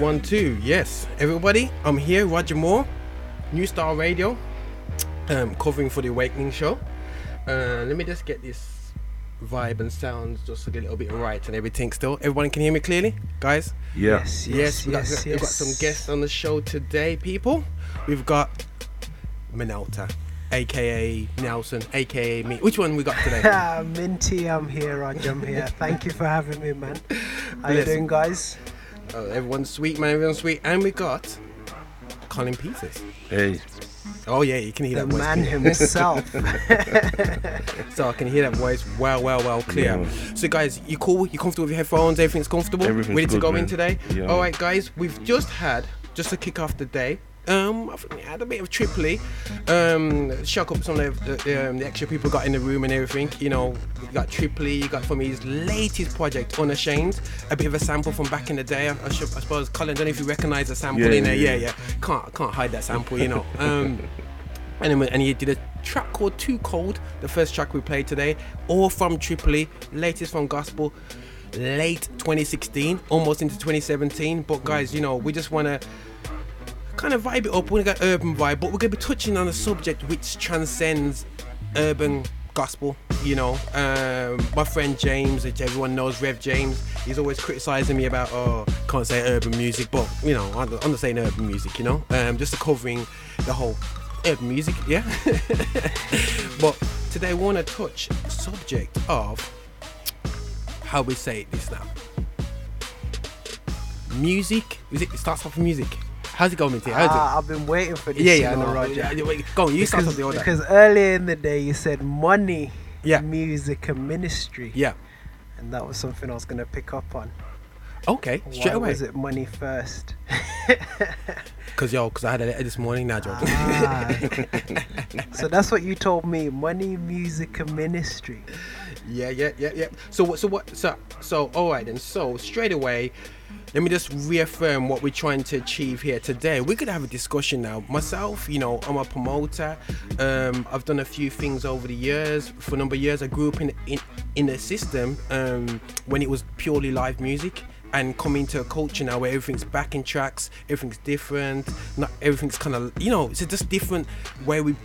One, two, one, two. Yes, everybody, I'm here, Roger Moore, New Star Radio, um, covering for the Awakening Show. Uh, let me just get this vibe and sounds just to get a little bit right and everything still. Everyone can hear me clearly, guys? Yeah. Yes, Yes, yes, we got, yes, we've got some guests on the show today, people. We've got Minalta, aka Nelson, aka me. Which one we got today? Minty, I'm here, Roger. I'm here. Thank you for having me, man. How you doing, guys? Oh, everyone's sweet, man. Everyone's sweet. And we got Colin Peters. Hey. Oh, yeah, you can hear The that voice. man clear. himself. So I can hear that voice well, well, well clear. Yeah. So guys, you cool? You comfortable with your headphones? Everything's comfortable? Everything's Ready to good, go in today? Yeah. All right, guys. We've just had just to kick off the day. Um, I think we had a bit of Tripoli. Um, shock up some of the, the, um, the extra people got in the room and everything. You know, you got Tripoli. You got from his latest project, Unashamed. A bit of a sample from back in the day. I, I, should, I suppose Colin. Don't know if you recognise the sample Yeah, in there. Yeah, yeah, yeah. Can't can't hide that sample. You know. Um, and and he did a track called Too Cold, the first track we played today, all from Tripoli, latest from Gospel, late 2016, almost into 2017. But guys, you know, we just want to kind of vibe it up. We're gonna get urban vibe, but we're gonna be touching on a subject which transcends urban gospel. You know, um, my friend James, which everyone knows, Rev James, he's always criticizing me about oh, can't say urban music, but you know, I'm, not saying urban music. You know, um, just covering the whole urban music, yeah. but today we want to touch subject of how we say this now. Music. Is it, it starts off with music. How's it going, Minty? How's it? Ah, I've been waiting for this. Yeah, yeah, I know. Roger. Yeah, yeah, wait, Go on, you start Because, order. because earlier in the day you said money, Yeah. music, and ministry, Yeah. and that was something I was going to pick up on. Okay, straight Why away. was it money first? Because yo, because I had a letter this morning. Now. Ah. so that's what you told me: money, music, and ministry. yeah, yeah, yeah, yeah. So what? So what? So so all right then. So straight away. Let me just reaffirm what we're trying to achieve here today. We're gonna have a discussion now. Myself, you know, I'm a promoter. Um, I've done a few things over the years. For a number of years, I grew up in in, in a system um, when it was purely live music. And coming to a culture now where everything's backing tracks, everything's different. Not everything's kind of, you know, it's just different way we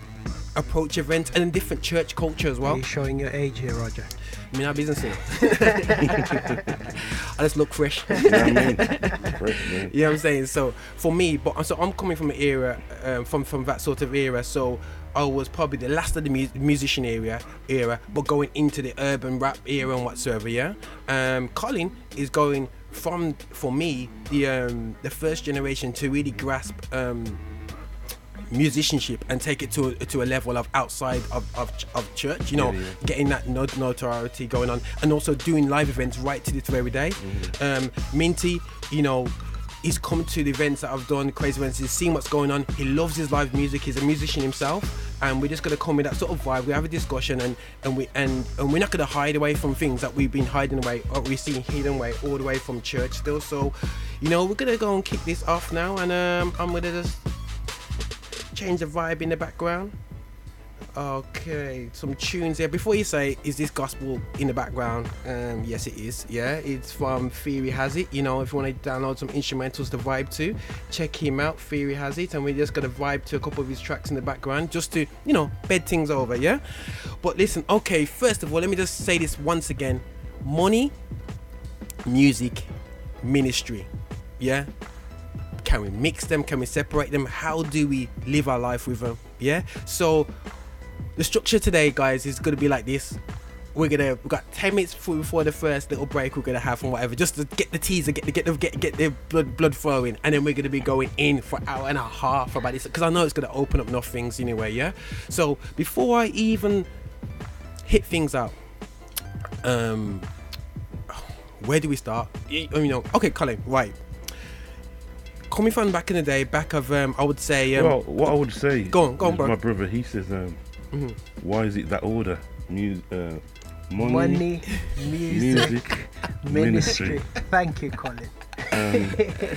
approach events and different church culture as Are well. you showing your age here, Roger? I mean, our business. Know. I just look fresh. You know what I mean? Fresh, man. You know what I'm saying? So for me, but so I'm coming from an era, um, from from that sort of era. So I was probably the last of the mu- musician era, era, but going into the urban rap era and whatsoever. Yeah. Um, Colin is going from for me the um the first generation to really grasp um musicianship and take it to a, to a level of outside of, of, of church you know Yeah, yeah. getting that not- notoriety going on and also doing live events right to this very day Mm-hmm. um minty you know he's come to the events that i've done crazy events he's seen what's going on he loves his live music he's a musician himself and we're just going to come with that sort of vibe we have a discussion and and we and and we're not going to hide away from things that we've been hiding away or we've seen hidden away all the way from church still so you know we're going to go and kick this off now and um i'm going to just change the vibe in the background. Okay, some tunes here. Before you say, is this gospel in the background? Um, yes, it is. Yeah, it's from Theory Has It. You know, if you want to download some instrumentals to vibe to, check him out. Theory Has It, and we're just gonna vibe to a couple of his tracks in the background, just to you know bed things over. Yeah. But listen, okay. First of all, let me just say this once again: money, music, ministry. Yeah can we mix them? Can we separate them? How do we live our life with them yeah? So the structure today guys is going to be like this. We're gonna we've got 10 minutes before, the first little break we're gonna have and whatever just to get the teaser get the get the get, get the blood blood flowing. And then we're gonna be going in for hour and a half about this because i know it's gonna open up enough things anyway yeah? So before i even hit things out um where do we start? You know okay colin right coming from back in the day back of um i would say um well, what I would say. Go on, go on, bro. My brother, he says, um, Mhm. why is it that order? Mu- uh, money, Money, music, music, ministry. ministry. Thank you, Colin. Um,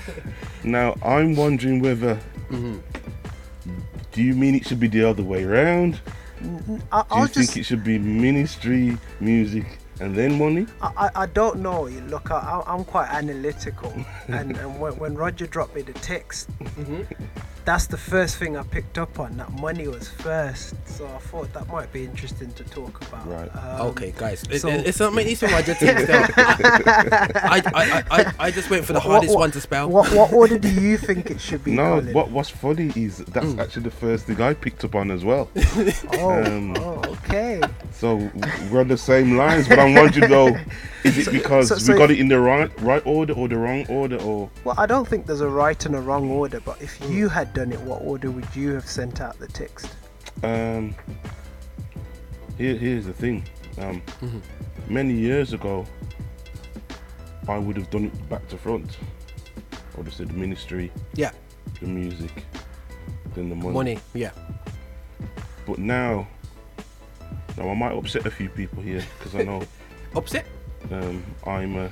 now, I'm wondering whether. Mhm. Do you mean it should be the other way around? I, Do you I'll think just it should be ministry, music, and then money. I, I, I don't know. You Look, I, I- I'm quite analytical, and, and when, when Roger dropped me the text, mm-hmm. That's the first thing I picked up on. That money was first, so I thought that might be interesting to talk about. Right. Um, Okay, guys, it, so- it- it's not many some Roger things. I, I, I, I, I just went for the what- hardest what- one to spell. What, what order do you think it should be? No, Colin? what what's funny is that's Mm. actually the first thing I picked up on as well. Oh, um, oh, okay. So we're on the same lines, but I'm wondering though, is it because so- so we got it in the right right order or the wrong order or Well, I don't think there's a right and a wrong order, but if Mm. you had done it, what order would you have sent out the text? um here, here's the thing. Um Mhm. many years ago I would have done it back to front. I would have said the ministry, Yeah, the music, then the money. money. Yeah. But now now I might upset a few people here because I know Upset. um, I'm a,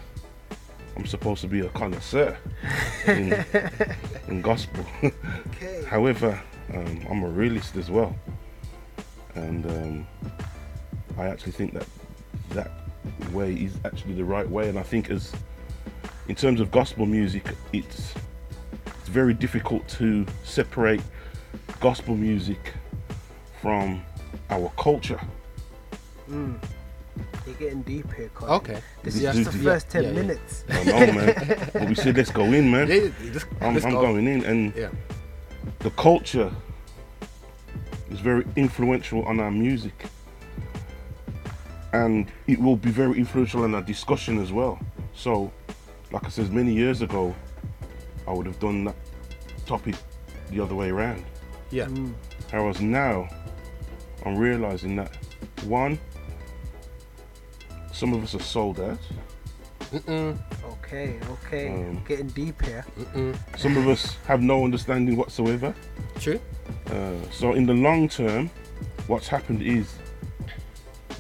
I'm supposed to be a connoisseur in, in gospel. Okay. However, um, I'm a realist as well, and um, I actually think that that way is actually the right way. And I think as in terms of gospel music, it's it's very difficult to separate gospel music from our culture. Mm. You're getting deep here, Colin. Okay. This This is just the deep. first 10 Yeah, yeah. minutes. I know, man. but we said let's go in, man. Yeah, yeah, let's, I'm, let's I'm go. going in, and Yeah. the culture is very influential on our music and it will be very influential in our discussion as well so like i said many years ago i would have done that topic the other way around Yeah. Mm. whereas now i'm realizing that one some of us are sold out Mm-mm. Okay, okay. Um, getting deep here. Mm-mm. some of us have no understanding whatsoever True. Uh, so in the long term, what's happened is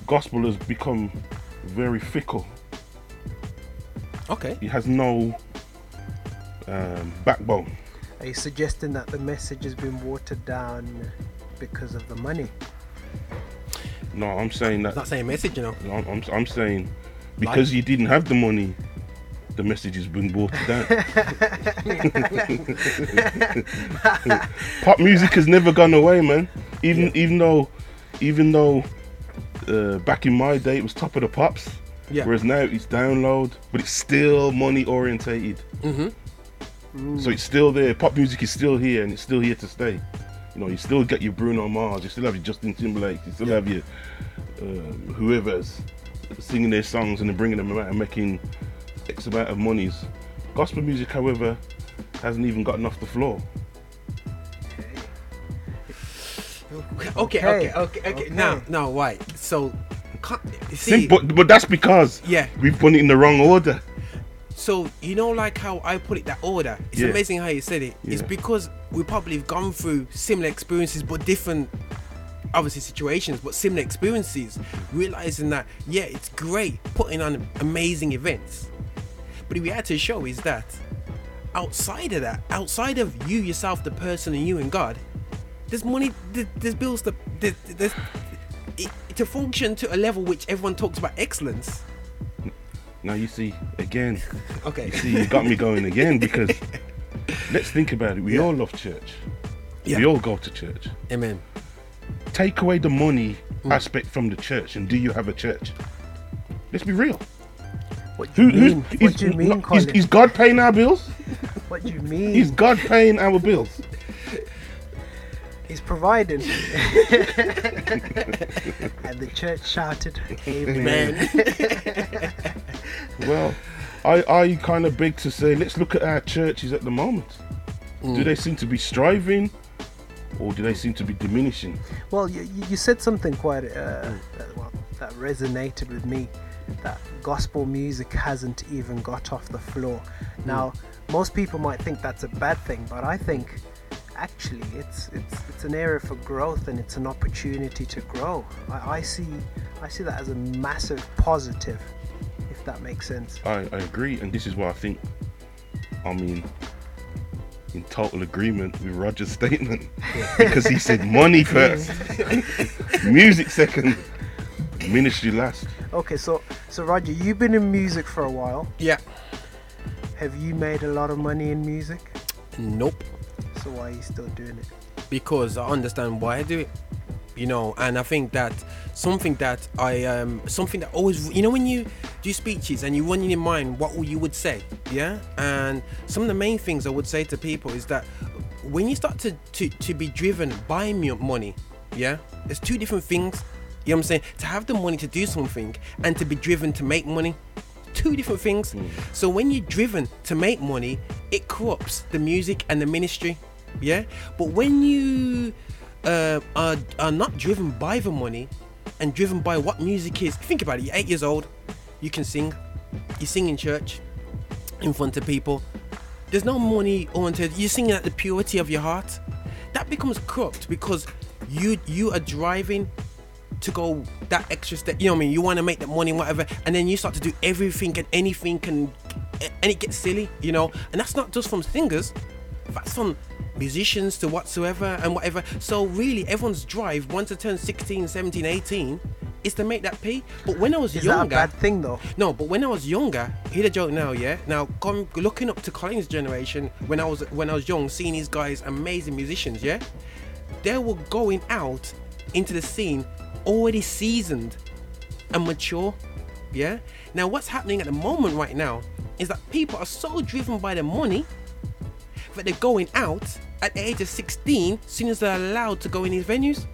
gospel has become very fickle. Okay. It has no um, backbone. Are you suggesting that the message has been watered down because of the money? No, I'm saying that. It's not saying message, you know. I'm, I'm, I'm saying because you didn't have the money, the message has been watered down. Pop music has never gone away, man. Even even though, even though, uh, back in my day it was top of the pops. Yeah. Whereas now it's download, but it's still money orientated. Mm-hmm. So it's still there. Pop music is still here, and it's still here to stay. You know, you still get your Bruno Mars, you still have your Justin Timberlake, you still Yeah. have your um, whoever's singing their songs and then bringing them out and making X amount of monies. Gospel music, however, hasn't even gotten off the floor. Okay, okay, Okay, okay, okay. okay. Now, now, why? So, can't, see, but but that's because yeah. we've put it in the wrong order. So you know, like how I put it that order. It's Yeah. amazing how you said it. It's because we probably have gone through similar experiences, but different, obviously situations, but similar experiences. Realizing that, yeah, it's great putting on amazing events, but the reality of the show is that outside of that, outside of you yourself, the person, and you and God, there's money, there- there's bills to, there's, there's, it, to function to a level which everyone talks about excellence. Now you see again. Okay. You see, you got me going again because let's think about it. We Yeah. all love church. Yeah. We all go to church. Amen. Take away the money Mm. aspect from the church, and do you have a church? Let's be real. What do you Who, mean? is, What do you mean, no, is, is God paying our bills? What do you mean? Is God paying our bills? He's providing. and the church shouted, Amen. Man. Well, I, I kind of beg to say, let's look at our churches at the moment. Mm. Do they seem to be striving, or do they seem to be diminishing? Well, you, you you said something quite uh, that, well, that resonated with me. That gospel music hasn't even got off the floor. Now, most people might think that's a bad thing, but I think actually it's it's it's an area for growth and it's an opportunity to grow. I, I see I see that as a massive positive, if that makes sense. I, I agree, and this is why I think I mean in in total agreement with Roger's statement because he said money first, music second, ministry last. Okay, so So Roger, you've been in music for a while. Yeah. Have you made a lot of money in music? Nope. So why are you still doing it? because I understand why I do it. You know, and I think that something that I um something that always you know when you do speeches and you run in your mind what you would say, yeah. And some of the main things I would say to people is that when you start to to, to be driven by money, yeah, there's two different things. You know what I'm saying? To have the money to do something and to be driven to make money two different things. So when you're driven to make money, it corrupts the music and the ministry. Yeah. But when you uh, are, are not driven by the money and driven by what music is, think about it. You're eight years old, you can sing, you sing in church in front of people. There's no money oriented. You're singing at the purity of your heart. That becomes corrupt because you you are driving to go that extra step. You know what I mean? You want to make that money, whatever, and then you start to do everything and anything, and and it gets silly, you know. And that's not just from singers. That's from musicians to whatsoever and whatever. So really, everyone's drive once they turn 16, 17, 18 is to make that pay. But when I was Is that a younger, bad thing though? no, but when I was younger, hear the joke now, yeah. Now, come looking up to Colin's generation when I was when I was young, seeing these guys, amazing musicians, yeah. They were going out into the scene already seasoned and mature, yeah. Now, what's happening at the moment right now is that people are so driven by the money that they're going out at the age of 16 as soon as they're allowed to go in these venues.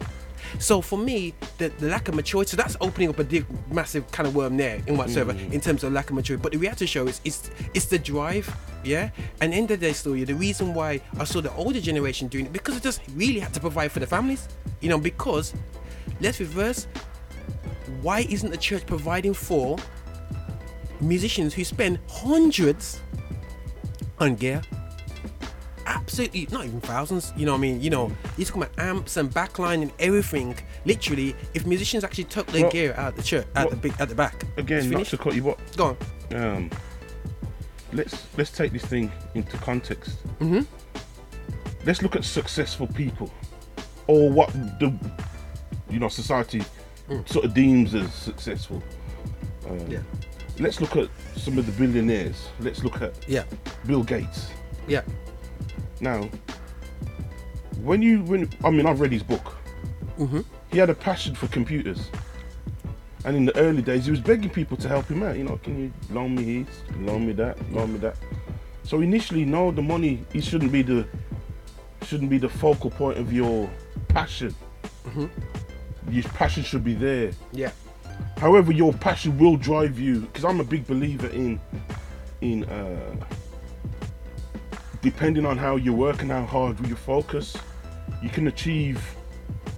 So for me, the, the lack of maturity, so that's opening up a massive kind of worm there in whatsoever mm. in terms of lack of maturity. But the reality show is it's it's the drive, yeah. And end of the day story, the reason why I saw the older generation doing it because it just really had to provide for the families, you know. Because let's reverse. Why isn't the church providing for musicians who spend hundreds on gear? Absolutely not even thousands you know what i mean you know you're talking about amps and backline and everything literally if musicians actually took their Well- gear out of the church at the big at the back Again, not to cut you, what go on um, let's let's take this thing into context. Mhm. Let's look at successful people, or what the you know society sort of deems as successful. Um, Mm. Yeah. Let's look at some of the billionaires. Let's look at yeah Bill Gates. yeah Now, when you when I mean I've read his book. Mhm. He had a passion for computers, and in the early days he was begging people to help him out. You know, can you loan me this, loan me that, loan me that. So initially, no, the money it shouldn't be the shouldn't be the focal point of your passion. Your passion should be there. yeah However, your passion will drive you. Because I'm a big believer in in uh, depending on how you work and how hard you focus, you can achieve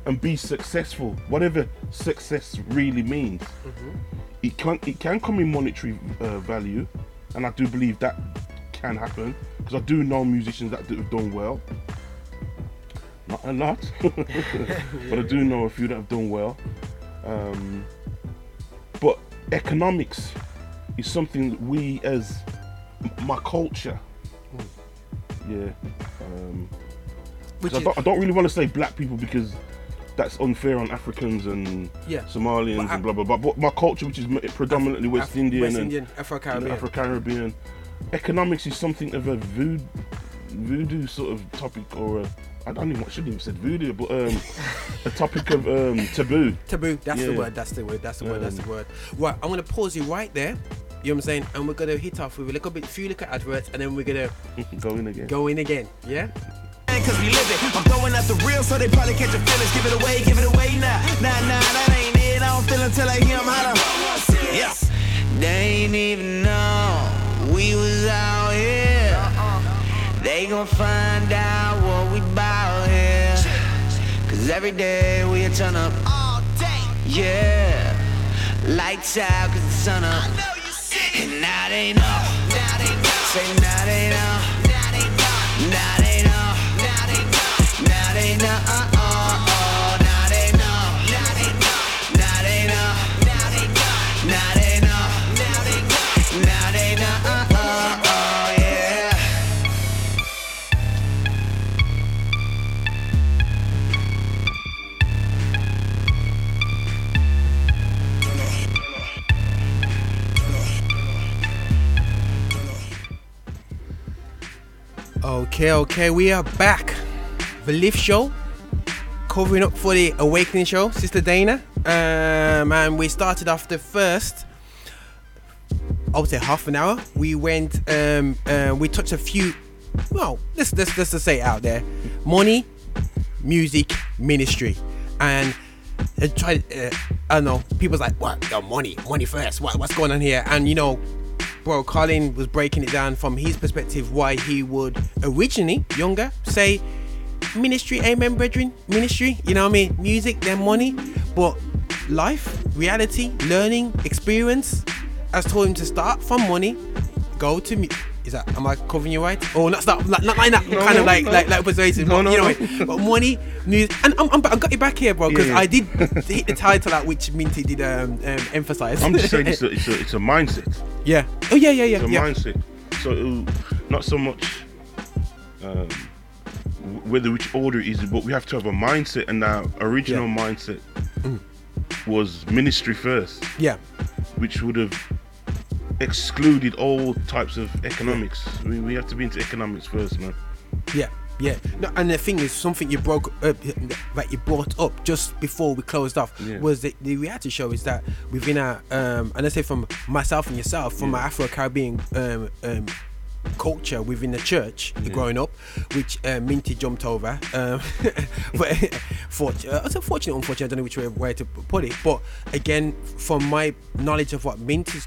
and be successful. Whatever success really means, it can it can come in monetary uh, value, and I do believe that can happen because I do know musicians that have done well. Not a lot, but I do know a few that have done well. Um, but economics is something that we as my culture yeah. Um I, don't, I don't really want to say black people because that's unfair on africans and Yeah. somalians But and blah blah blah. But my culture which is predominantly west Af- indian west and indian afro-caribbean. Afro-caribbean economics is something of a voodoo, voodoo sort of topic or a I don't even I shouldn't even said voodoo, but um, a topic of um, taboo. taboo that's the word that's the word that's the word that's the Um, word. Right i'm gonna pause you right there you know what i'm saying and we're gonna hit off with a little bit few little adverts and then we're gonna Go in again. go in again yeah Cause we live it. I'm throwing out the real, so they probably catch a feelings. Give it away, give it away now. Nah, nah, that ain't it. I don't feel until I hear 'em holler. Yes. They ain't even know we was out here. They gon' find out what we bout here. Cause every day we a turn up. All day. Yeah. Lights out cause the sun up. And now they know. Say now they know. Now they know. Now they know. Now Okay, okay, we are back. The Lift Show, covering up for the Awakening Show, Sister Dana. Um, and we started off the first, I would say half an hour. We went, um, uh, we touched a few, well, let's, let's, let's just say out there money, music, ministry. And I tried, uh, I don't know, people's like, what? Yo, money, money first. What, what's going on here? And you know, bro, Colin was breaking it down from his perspective why he would originally, younger, say ministry, amen, brethren, ministry, you know what I mean? Music, then money. But life, reality, learning, experience has told him to start from money, go to mu- is that am I covering you right? Oh, not like not like that No, kind of like no. like like persuasive. No, but, no, you know, no. what I mean? but money, music, and I'm, I'm I got you back here, bro, because Yeah, yeah. I did hit the title at which Minty did um, um emphasize. I'm just saying it's a, it's a, it's a mindset. yeah. Oh yeah, yeah, yeah, It's a yeah. mindset. So not so much um, whether which order it is, but we have to have a mindset. And our original mindset was ministry first, Yeah. which would have excluded all types of economics. We, we have to be into economics first, man. Yeah, yeah. No, and the thing is, something you broke up, that you brought up just before we closed off Yeah. was the, the reality show is that within our, um, and I say from myself and yourself, from my Afro Caribbean um, um, culture within the church growing up, which uh, Minty jumped over. Um, but fortunate, I said fortunate, unfortunate. I don't know which way, way to put it. But again, from my knowledge of what Minty's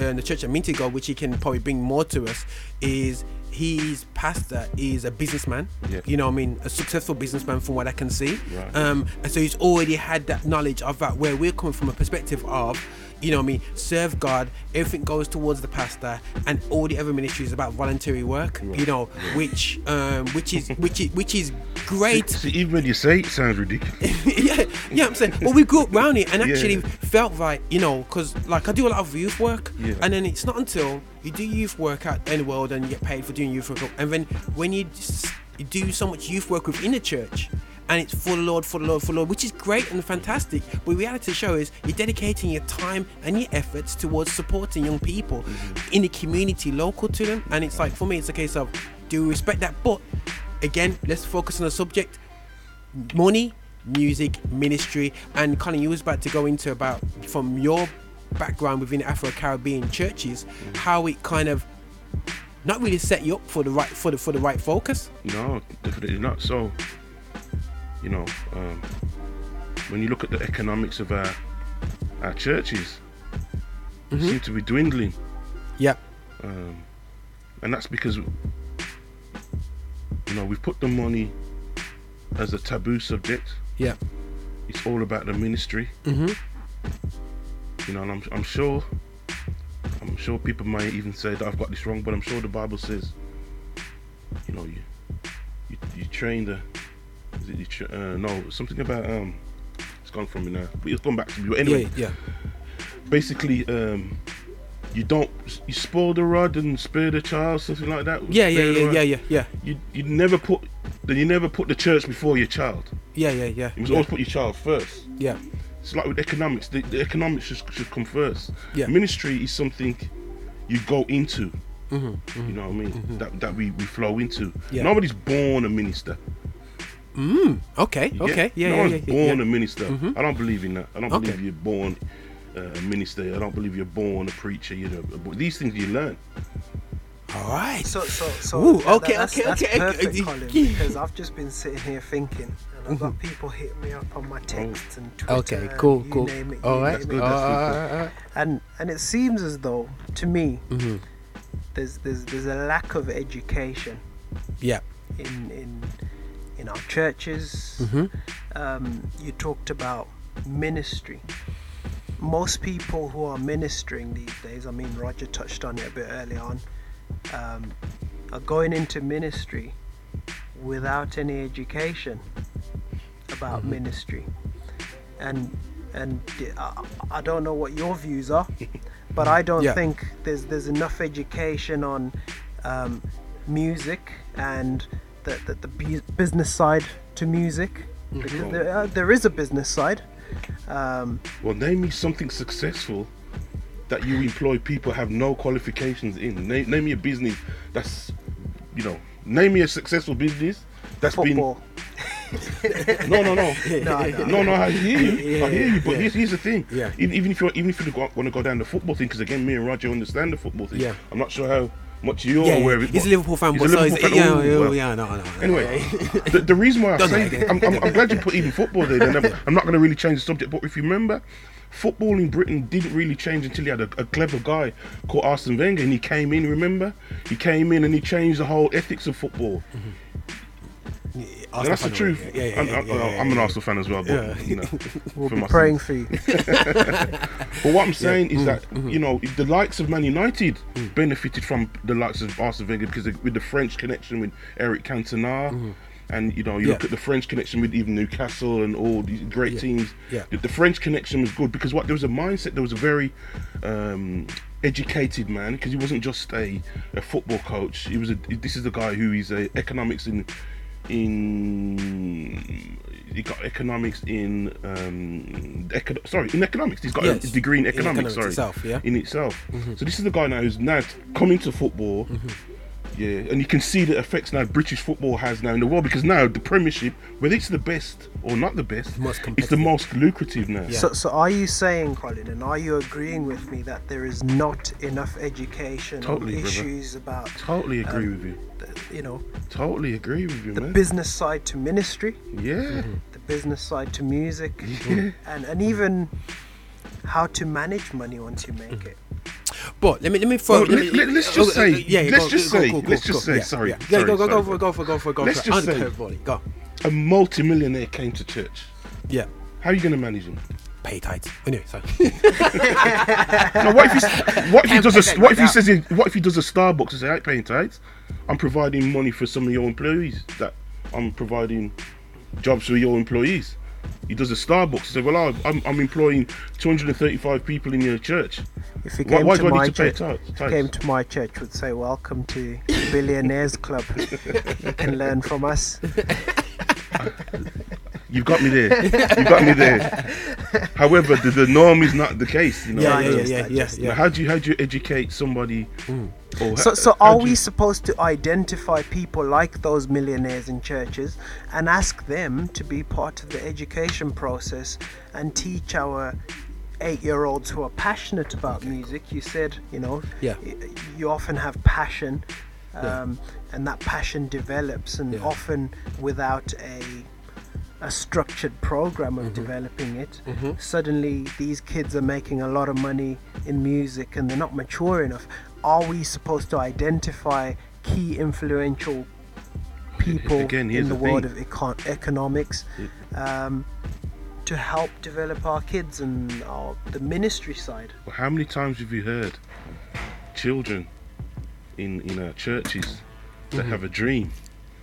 uh, the church at Minty go, which he can probably bring more to us, is his pastor is a businessman. Yeah. You know, what I mean, a successful businessman from what I can see. Right. Um, and so he's already had that knowledge of that, where we're coming from a perspective of, you know, what I mean, serve God. Everything goes towards the pastor, and all the other ministries about voluntary work. You know, which um, which is which is which is great. See, even when you say it, sounds ridiculous. yeah, yeah, I'm saying. Well, we grew up around it and Yeah. actually felt like, you know, because like I do a lot of youth work, Yeah. and then it's not until you do youth work out in the world and you get paid for doing youth work, and then when you, s- you do so much youth work within the church. And it's for the Lord, for the Lord, for the Lord, which is great and fantastic. But reality show is you're dedicating your time and your efforts towards supporting young people mm-hmm. in the community local to them. And it's like for me, it's a case of do we respect that? But again, let's focus on the subject money, music, ministry, and Colin, you was about to go into about from your background within Afro Caribbean churches, how it kind of not really set you up for the right for the for the right focus. No, definitely not. So, you know, um, when you look at the economics of our our churches, they seem to be dwindling, Yeah, um, and that's because you know we've put the money as a taboo subject. yeah, It's all about the ministry. Mhm. You know, and I'm I'm sure I'm sure people might even say that I've got this wrong, but I'm sure the Bible says, you know, you you, you train the it uh, no something about um it's gone from me now, but it's gone back to me. But anyway, yeah, yeah, basically um you don't you spoil the rod and spare the child, something like that. yeah, yeah, yeah, yeah, yeah, yeah, You you never put then you never put the church before your child. yeah, yeah, yeah, You must yeah, always put your child first. yeah, It's like with economics. The, the economics should, should come first. Yeah. Ministry is something you go into. Mm-hmm, You know what I mean? That that we, we flow into. Yeah. Nobody's born a minister. Okay, you okay, get? yeah, no yeah, one's yeah, born yeah, Mm-hmm. a minister. I don't believe in that. I don't Okay. believe you're born uh, a minister. I don't believe you're born a preacher. You know, but these things you learn. All right. So, so, so. Ooh, that- okay, that's, okay, that's okay, Perfect, okay. Colin, because I've just been sitting here thinking, and I've got Mm-hmm. people hitting me up on my texts and Twitter. Okay, and cool, you cool. Name it, All you right. name good, that's good. right, all right. And and it seems as though, to me, Mm-hmm. there's there's there's a lack of education Yeah. in in in our churches. Mm-hmm. Um, you talked about ministry. Most people who are ministering these days, I mean, Roger touched on it a bit early on, um, are going into ministry without any education about Mm-hmm. ministry. And and I, I don't know what your views are, but I don't Yeah. think there's there's enough education on um, music and the, the, the business side to music because there, uh, there is a business side. Um, Well, name me something successful that you employ people have no qualifications in. Name, name me a business that's, you know, Name me a successful business that's Football. been. No, no, no. No, no. No, no, I hear you. I hear you. But yeah. here's, here's the thing. Yeah. Even, even if you even if you want to go down the football thing, because again, me and Roger understand the football thing. Yeah. I'm not sure how much you're Yeah, aware of it. he's a Liverpool fan, he's but so Liverpool yeah, fan. yeah, yeah, well. no, no. Anyway, the, the reason why I say know. I'm, I'm, I'm glad you put even football there. Then I'm, not going to really change the subject, but if you remember, football in Britain didn't really change until you had a, a clever guy called Arsene Wenger, and he came in. Remember, he came in and he changed the whole ethics of football. And Arsenal that's the truth. Yeah, yeah, I'm, yeah, I'm, I'm an. Arsenal fan as well, but you know, We'll for be praying for you. But what I'm saying is that Mm-hmm. you know the likes of Man United Mm. benefited from the likes of Arsene Wenger because of- with the French connection with Eric Cantona, and you know you look. At the French connection with even Newcastle and all these great teams. Yeah. The, the French connection was good because what there was a mindset. There was a very um, educated man because he wasn't just a, a football coach. He was a. This is the guy who is a economics in in he got economics in um eco- sorry in economics. He's got Yes, a degree in in economics, economics sorry. itself, yeah. Mm-hmm. in itself. So this is the guy now who's now coming to football yeah and you can see the effects now british football has now in the world because now the premiership whether it's the best or not the best Most it's the most lucrative now Yeah. So, so are you saying, Colin, and are you agreeing with me that there is not enough education Totally, on brother. issues about, totally agree Um, with you the, you know, totally agree with you the man business side to ministry, yeah the business side to music, yeah. and and even how to manage money once you make it? But let me let me throw. Well, let me, let- let- let's just say- yeah, yeah, let's just go, say- go, go, let's just say- sorry, yeah, yeah, sorry, go, go, go sorry. for, go for, go for, go Let's for. just say- curveball, go. a multi-millionaire came to church Yeah, how are you going to manage him pay tithes. Anyway, sorry. No, what if he, what if he does a, what if he says he, what if he does a Starbucks and say I ain't paying tithes? I'm providing money for some of your employees. That I'm providing jobs for your employees. He does a Starbucks. Say, well, I- I'm, I'm employing 235 people in your church. If you Why- came why to do I need to pay church, tithes- if you tithes? came to my church, would say, "Welcome to Billionaires Club. you can learn from us." You've got me there. You've got me there. However, the, the norm is not the case. You know. Yeah, I yeah, yeah, just- yeah, yeah, Now. How do you how do you educate somebody? Mm. Or So, how- so are we you- supposed to identify people like those millionaires in churches and ask them to be part of the education process and teach our eight-year-olds who are passionate about music? You said, you know, Yeah. you often have passion, Yeah. Um, and that passion develops, and Yeah. often without a a structured program Mm-hmm. of developing it. Suddenly, these kids are making a lot of money in music and they're not mature enough. Are we supposed to identify key influential people Again, in the, the world of econ- economics um, to help develop our kids and our, the ministry side? Well, how many times have you heard children in in uh, churches that Mm-hmm. have a dream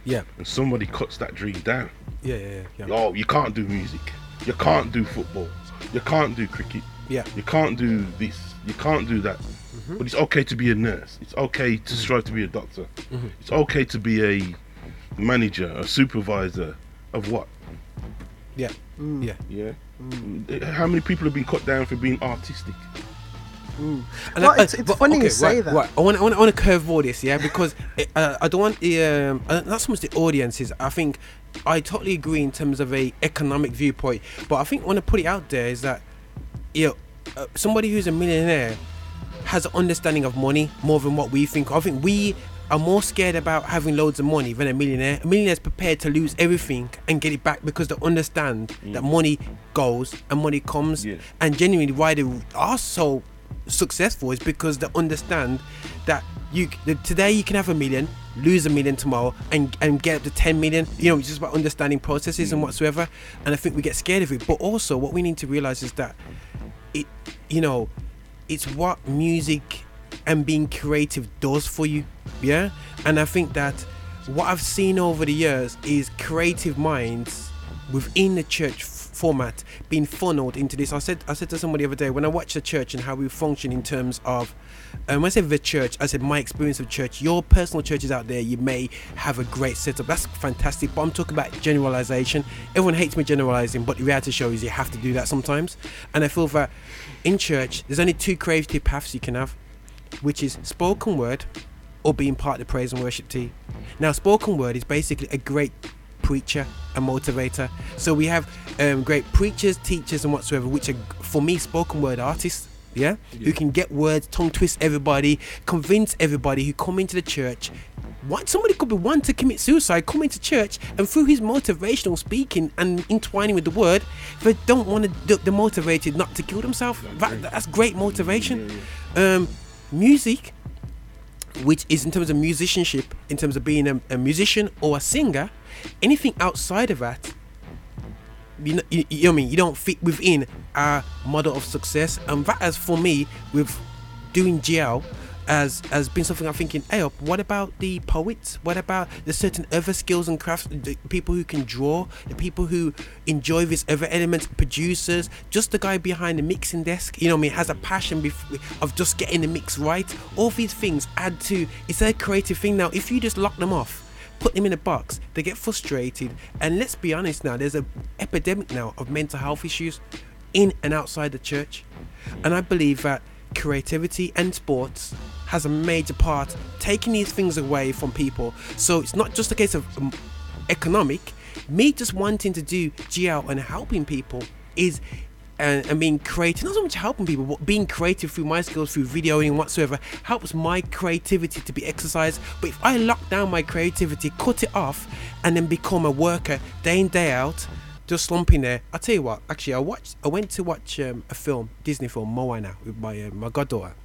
Yeah, and somebody cuts that dream down? yeah, yeah, yeah, yeah. Oh, you can't do music. You can't do football. You can't do cricket. Yeah. You can't do this. You can't do that. Mm-hmm. But it's okay to be a nurse. It's okay to strive to be a doctor. Mm-hmm. It's okay to be a manager, a supervisor of what? yeah, yeah. Yeah. How many people have been cut down for being artistic? And Well, I- it's- it's but- funny you say right, that. Right. I want, I want, I want to curveball this, yeah, because it, uh, I don't want the um, not so much the audiences. I think I totally agree in terms of a economic viewpoint, but I think I want to put it out there is that you know, uh, somebody who's a millionaire has an understanding of money more than what we think. I think we are more scared about having loads of money than a millionaire. A millionaire is prepared to lose everything and get it back because they understand that money goes and money comes. Yeah. And genuinely, why they are so successful is because they understand that you that today you can have a million, lose a million tomorrow, and and get up to ten million. You know, it's just about understanding processes and hmm. whatsoever. And I think we get scared of it. But also, what we need to realize is that it you know it's what music and being creative does for you yeah and i think that what i've seen over the years is creative minds within the church format being funneled into this i said i said to somebody the other day when i watched the church and how we function in terms of um, when I say the church, I said my experience of church. Your personal churches out there, you may have a great setup. That's fantastic. But I'm talking about generalization. Everyone hates me generalizing, but the reality show is you have to do that sometimes. And I feel that in church, there's only two creative paths you can have, which is spoken word or being part of the praise and worship team. Now, spoken word is basically a great preacher and motivator. So we have um, great preachers, teachers, and whatsoever, which are for me spoken word artists. Yeah? who can get words, tongue twist everybody, convince everybody who come into the church. What somebody could be one to commit suicide, come into church, and through his motivational speaking and entwining with the word, they don't want to. They're motivated not to kill themselves. That, that's great motivation. Um, music which is in terms of musicianship, in terms of being a, a musician or a singer, anything outside of that, you know, you, you know I mean, you don't fit within our model of success. And that, as for me, with doing GL, as has been something I'm thinking. Hey, what about the poets? What about the certain other skills and crafts? The people who can draw, the people who enjoy these other elements, producers, just the guy behind the mixing desk. You know, I mean, has a passion of just getting the mix right. All these things add to. It's a creative thing. Now, if you just lock them off. Put them in a box, they get frustrated, and let's be honest now. There's an epidemic now of mental health issues in and outside the church, and I believe that creativity and sports has a major part taking these things away from people. So it's not just a case of um, economic. Me just wanting to do gl and helping people is and, and being creative not so much helping people but being creative through my skills through videoing whatsoever helps my creativity to be exercised but if i lock down my creativity cut it off and then become a worker day in day out just slumping there. I tell you what, actually, I watched. I went to watch um, a film, Disney film, Moana, with my uh, my goddaughter.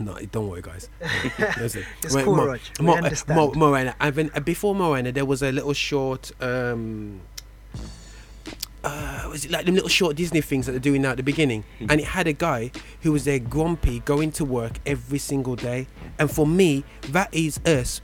No, don't worry, guys. Listen, It's Mo- cool, Mo-. Mo-. Mo- Moana. And then uh, before Moana, there was a little short. Um, uh, was it like them little short Disney things that they're doing now at the beginning? And it had a guy who was there grumpy, going to work every single day. And for me, that is us.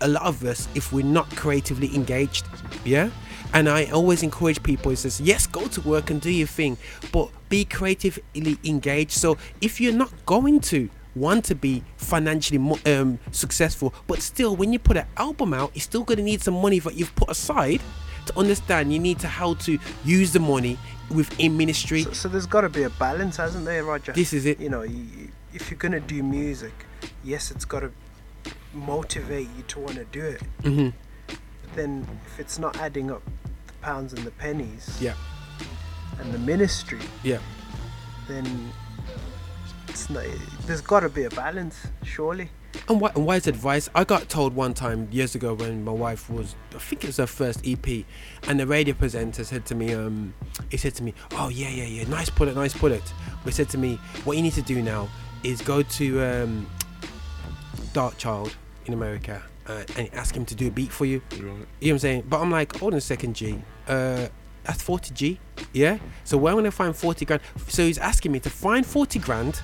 A lot of us, if we're not creatively engaged, yeah. And I always encourage people. It says, yes, go to work and do your thing, but be creatively engaged. So if you're not going to want to be financially um, successful, but still, when you put an album out, you're still going to need some money that you've put aside to understand you need to how to use the money within ministry. So, so there's got to be a balance, hasn't there, Roger? This is it. You know, you, if you're gonna do music, yes, it's got to motivate you to want to do it. hmm But then, if it's not adding up the pounds and the pennies Yeah, and the ministry, yeah. then it's not. There's got to be a balance, surely. And, why, and wise advice. I got told one time years ago when my wife was, I think it was her first EP, and the radio presenter said to me, um, he said to me, "Oh yeah, yeah, yeah, nice product, nice product." But he said to me, "What you need to do now is go to um, Darkchild in America uh, and ask him to do a beat for you." Right. You know what I'm saying? But I'm like, hold on a second, G. Uh, that's 40 G. Yeah. So where am I gonna find 40 grand? So he's asking me to find 40 grand.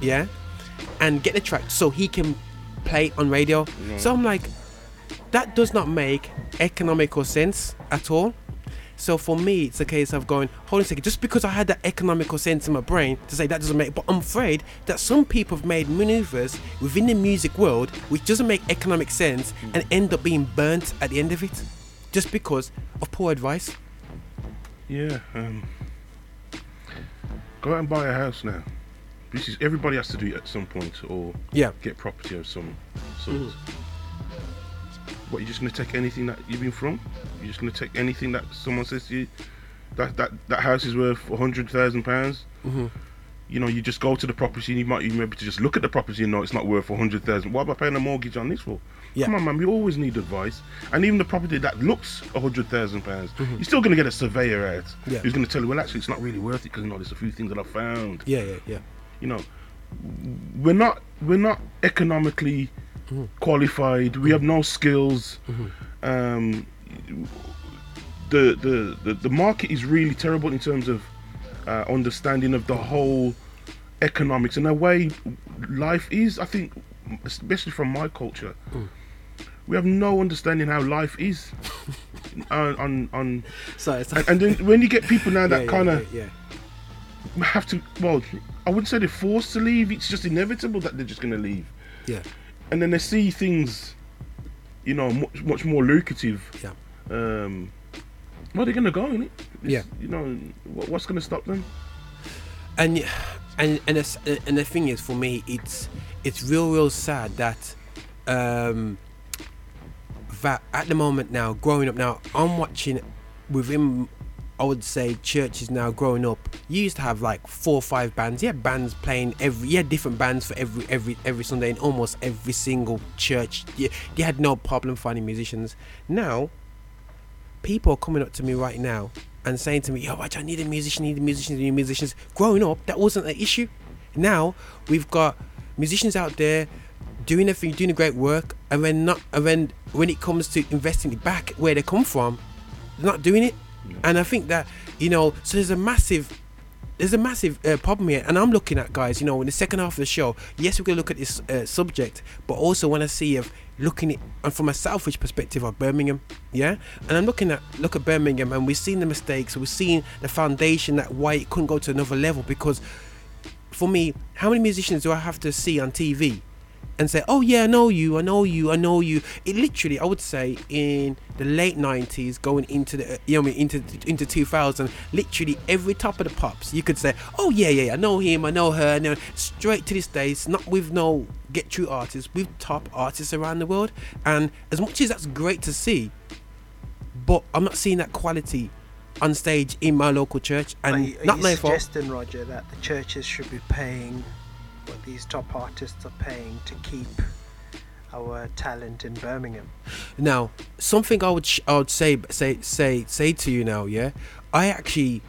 Yeah. And get the track so he can play on radio. So I'm like, that does not make economical sense at all. So for me, it's a case of going, hold on a second, just because I had that economical sense in my brain to say that doesn't make, but I'm afraid that some people have made maneuvers within the music world which doesn't make economic sense and end up being burnt at the end of it, just because of poor advice. Yeah. Um, go out and buy a house now. This is everybody has to do it at some point, or Yeah. get property of some sort. What you're just gonna take anything that you've been from? You're just gonna take anything that someone says to you? That that that house is worth a hundred thousand pounds. Mhm. You know, you just go to the property and you might even be able to just look at the property and know it's not worth a hundred thousand. What am I paying a mortgage on this for? Yeah. Come on, man. We always need advice. And even the property that looks a hundred thousand pounds, you're still gonna get a surveyor out Mm-hmm. Yeah. who's gonna tell you, well, actually, it's not really worth it because you know there's a few things that I found Yeah, yeah, yeah. You know we're not we're not economically qualified. We have no skills. Um the, the the the market is really terrible in terms of uh, understanding of the whole economics. And the way life is i think especially from my culture we have no understanding how life is on on, on So it's and, and then when you get people now that yeah, kind of yeah, yeah, have to well i wouldn't say they're forced to leave it's just inevitable that they're just going to leave yeah, and then they see things you know much, much more lucrative yeah. um well they're going to go Yeah. you know what, what's going to stop them and and and and the thing is for me it's it's real real sad that um, that at the moment now, growing up now, I'm watching within. I would say churches now growing up. You used to have like four or five bands. You had bands playing every. Had different bands for every every every Sunday in almost every single church. You, had no problem finding musicians. Now, people are coming up to me right now and saying to me, "Yo, I need a musician, need a musician, need musicians." Growing up, that wasn't an issue. Now we've got musicians out there doing everything, doing a great work, and then not, and then when it comes to investing back where they come from, they're not doing it. And I think that you know, so there's a massive. There's a massive uh, problem here, and I'm looking at guys. You know, in the second half of the show, yes, we're gonna look at this uh, subject, but also want to see if looking at and from a selfish perspective of Birmingham, yeah. And I'm looking at look at Birmingham, and we've seen the mistakes, we've seen the foundation that why it couldn't go to another level because for me, how many musicians do I have to see on TV and say, "Oh yeah, I know you, I know you, I know you"? It literally, I would say, in the late '90s, going into the you know, what I mean, into into 2000, literally every top of the pops, you could say, "Oh yeah, yeah, I know him, I know her." And then straight to this day, it's not with no get true artists, with top artists around the world. And as much as that's great to see, but I'm not seeing that quality on stage in my local church, and are you, are not you my fault. suggesting, Roger, that the churches should be paying what these top artists are paying to keep our talent in Birmingham? Now, something I would sh- I would say say say say to you now, yeah. I actually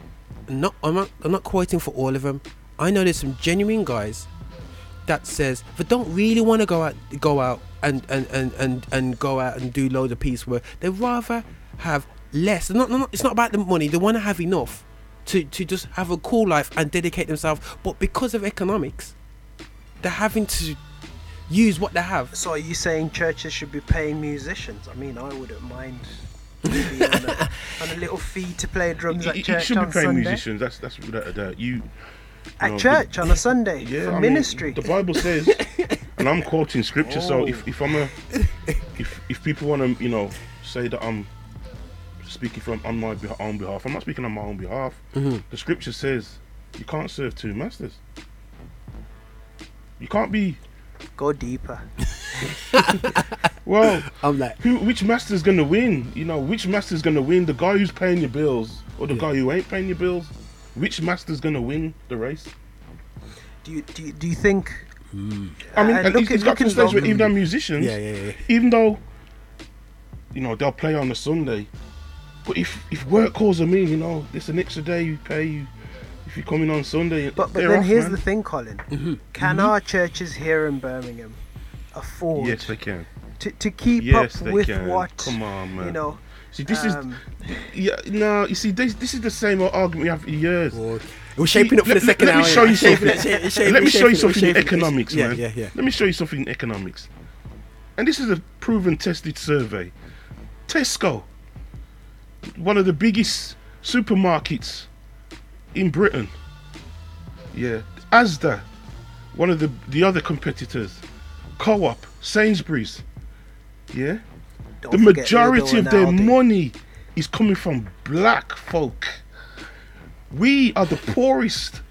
not I'm not I'm not quoting for all of them. I know there's some genuine guys that says they don't really want to go out go out and and, and, and and go out and do loads of piece work. They rather have less. Not, not it's not about the money. They want to have enough to to just have a cool life and dedicate themselves. But because of economics, they're having to use what they have. So are you saying churches should be paying musicians? I mean, I wouldn't mind maybe on, a, on a little fee to play drums You, at you church should be on paying Sunday. musicians. That's that's without a doubt. You At know, church on a Sunday yeah, for I mean, ministry. the Bible says, and I'm quoting scripture. So if, oh. if I'm a if if people want to you know say that I'm speaking from on my own behalf, I'm not speaking on my own behalf. Mm-hmm. The scripture says you can't serve two masters. You can't be Go deeper. well. I'm like, Who, which master's gonna win? You know, which master's gonna win? The guy who's paying your bills or the Yeah. guy who ain't paying your bills? Which master's gonna win the race? Do you do you, do you think? I mean, Uh, and looking- it's, it's got to the looking stage where even our musicians, yeah, yeah, yeah. even though you know they'll play on a Sunday, but if if work calls them in, you know, it's an extra day you pay you if you're coming on Sunday. But but then off, here's man. the thing, Colin. Mm-hmm. Can our churches here in Birmingham afford Yes, they can. to, to keep Yes, up they with can. what Come on, man. you know? See, this um, is yeah. No, you see, this this is the same old argument we have for years. We're shaping up for let- the second let hour. me show you something. it, shape- shape- Let me show you something in shaping it. economics, yeah, man. Yeah, yeah, Let me show you something in economics. And this is a proven, tested survey. Tesco, one of the biggest supermarkets in Britain. Yeah. Asda, one of the the other competitors. Co-op, Sainsbury's. Yeah. don't the majority of their money is coming from black folk. We are the poorest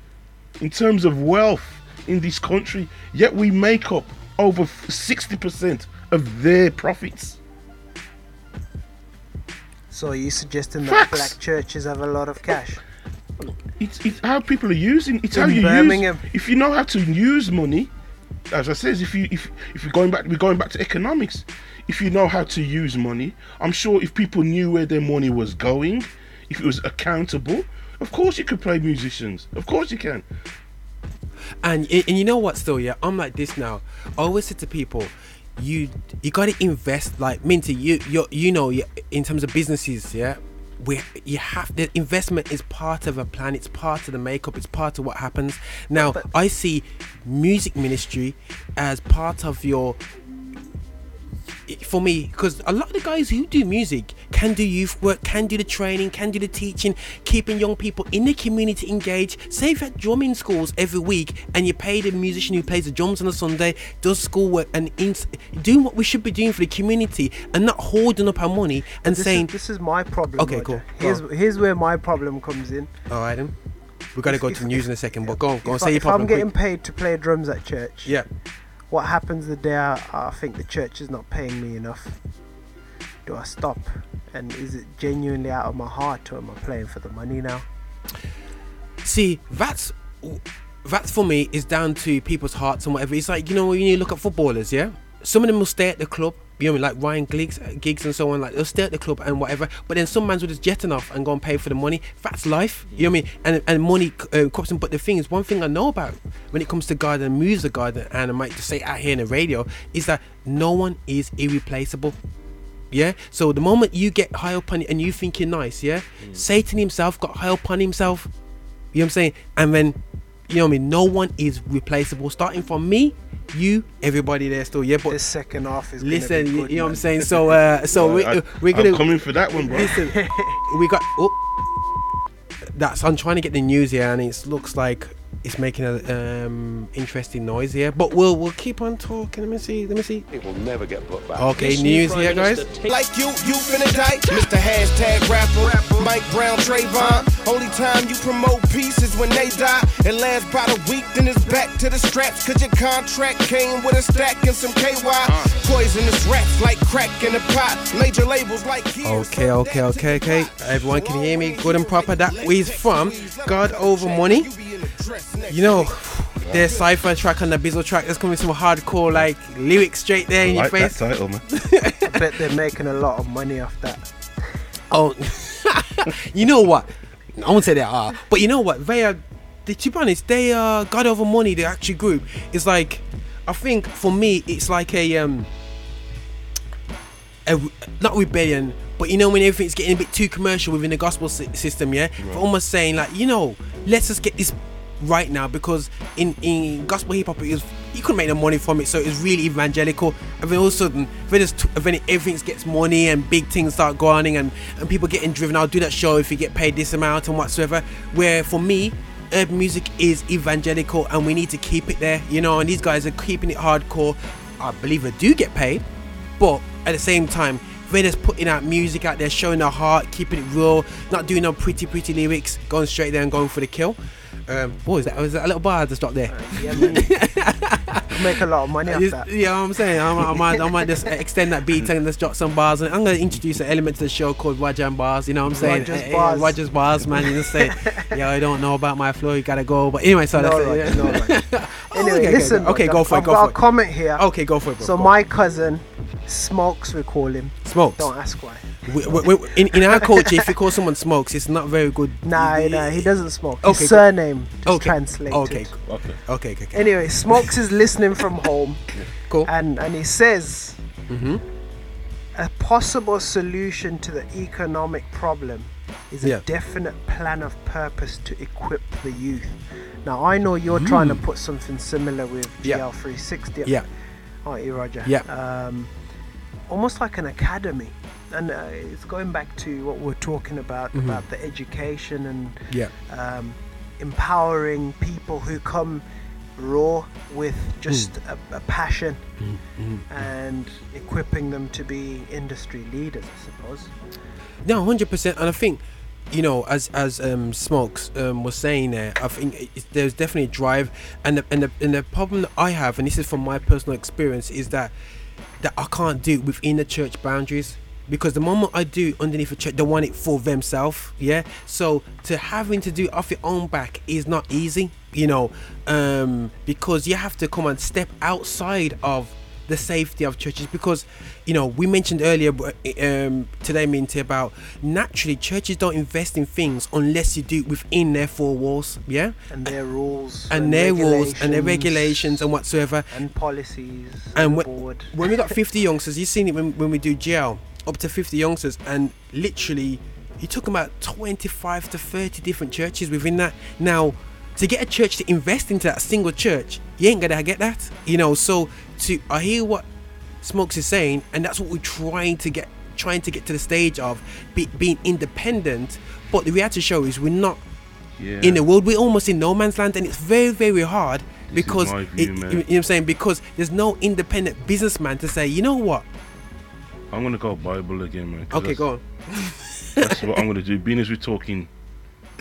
in terms of wealth in this country, yet we make up over 60% of their profits. So are you suggesting that Facts. black churches have a lot of cash? It's, it's how people are using. It's how In you Birmingham. use. If you know how to use money, as I says, if you if if you're going back, we're going back to economics. If you know how to use money, I'm sure if people knew where their money was going, if it was accountable, of course you could play musicians. Of course you can. And and you know what? Still, yeah, I'm like this now. I always say to people, you you got to invest. Like Minty, you you you know, in terms of businesses, yeah, we you have the investment is part of a plan. It's part of the makeup. It's part of what happens. Now, But- I see music ministry as part of your for me because a lot of the guys who do music can do youth work can do the training can do the teaching keeping young people in the community engaged say if had drumming schools every week and you pay the musician who plays the drums on a sunday does schoolwork and in, doing what we should be doing for the community and not hoarding up our money and This saying is, this is my problem. Okay, Roger. cool. Here's here's where my problem comes in. all right then we're going to go If- to news in a second but go on go on say I, your if I'm problem getting quick. paid to play drums at church, yeah what happens the day I, I think the church is not paying me enough? Do I stop? And is it genuinely out of my heart, or am I playing for the money now? See, that's that's for me is down to people's hearts and whatever. It's like you know when you look at footballers, yeah. Some of them will stay at the club, you know, I mean, like Ryan Giggs, Giggs and so on. Like they'll stay at the club and whatever. But then some man's will just jet off and go and pay for the money. That's life, you know what I mean? And and money uh, comes in. But the thing is, one thing I know about when it comes to garden, music garden, and I might just say out here in the radio is that no one is irreplaceable. Yeah. So the moment you get high up on it and you think you're nice, yeah, Satan himself got high up on himself. You know what I'm saying? And then, you know what I mean? No one is replaceable. Starting from me, you, everybody there still. Yeah, but This second half is. gonna be listen, you, good, you know what I'm saying? So, uh, so we, I, we're I'm gonna coming for that one, bro. listen. we got. Oh, that's. I'm trying to get the news here, and it looks like it's making an um interesting noise here. But we'll we'll keep on talking. Let me see. Let me see. It will never get put back. Okay, This news here, guys. Like you, you finna die. Mr. Hashtag rapper, rapper. Mike Brown, Trayvon. Only time you promote peace is when they die. It lasts about a week, then it's back to the straps. Cause your contract came with a stack and some KY. Poisonous raps like crack in the pot. Major labels like here, Okay, okay, okay, okay. Everyone can hear me good and proper. That is from God Over Money. You know, their cipher track and the Bizzle track. There's coming some hardcore like lyrics straight there I in your like that face. title, man. I bet they're making a lot of money off that. Oh, you know what? I won't say they are, but you know what? They are. They, to be honest, they are God Over Money. The actual group is like, I think for me, it's like a um, a not rebellion, but you know when everything's getting a bit too commercial within the gospel sy- system, yeah. For almost saying like, you know, let's just get this right now because in in gospel hip hop it is you couldn't make no money from it, so it's really evangelical. And then all of a sudden, then, it's t- then everything gets money and big things start going and and people getting driven. I'll do that show if you get paid this amount and whatsoever. Where for me. Urban music is evangelical and we need to keep it there, you know. And these guys are keeping it hardcore. I believe they do get paid, but at the same time, they're just putting out music out there, showing their heart, keeping it real, not doing no pretty, pretty lyrics, going straight there and going for the kill. Um, what was that? Was that a little bar I just dropped there? Yeah, man. Make a lot of money off that. Yeah, I'm saying I might, I might, I might just extend that beat and just drop some bars. And I'm gonna introduce an element to the show called and Bars. You know what I'm saying? Roger's Eh, eh, Bars. Roger's Bars, man. You just say, yeah, I don't know about my flow. You gotta go. But anyway, so No, that's Roger, it. no, Roger. Oh, Anyway, okay, okay, listen. Okay, Roger, go for it. I've Go got for a comment here. Okay, go for it. Bro. So go. my cousin, Smokes, we call him. smokes. Don't ask why. We, we, we, in, in our culture, if you call someone smokes, it's not very good. Nah, nah, he doesn't smoke. Okay, His surname just Okay. translated. Okay. Okay. Okay. Okay. okay. Anyway, Smokes is listening from home, Cool. and and he says Mhm. a possible solution to the economic problem is a Yeah. definite plan of purpose to equip the youth. Now I know you're trying to put something similar with Mm. Yeah. GL360, Yeah. Aren't you, Roger? Yeah. Um, almost like an academy, and uh, it's going back to what we're talking about Mhm. about the education and Yeah. um, empowering people who come raw with just Hmm. a, a passion and equipping them to be industry leaders, I suppose. No, hundred percent. And I think, you know, as as um, Smokes um, was saying there, I think there's definitely a drive, and the, and the and the problem that I have, and this is from my personal experience, is that that I can't do it within the church boundaries. Because the moment I do underneath a church, they want it for themselves, yeah. So to having to do off your own back is not easy, you know, um, because you have to come and step outside of the safety of churches because you know we mentioned earlier um, today Minty about naturally churches don't invest in things unless you do within their four walls yeah? And their rules and their rules and their regulations and whatsoever. and policies and and when, board. when we got 50 youngsters you've seen it when, when we do jail up to 50 youngsters and literally you took about 25 to 30 different churches within that. Now to get a church to invest into that single church you ain't gonna get that you know so to i hear what smokes is saying and that's what we're trying to get trying to get to the stage of be, being independent but the reality show is we're not Yeah. in the world we're almost in no man's land and it's very very hard This because my it, you know what i'm saying because there's no independent businessman to say you know what I'm gonna go Bible again, man. okay go on That's what I'm gonna do. Being as we're talking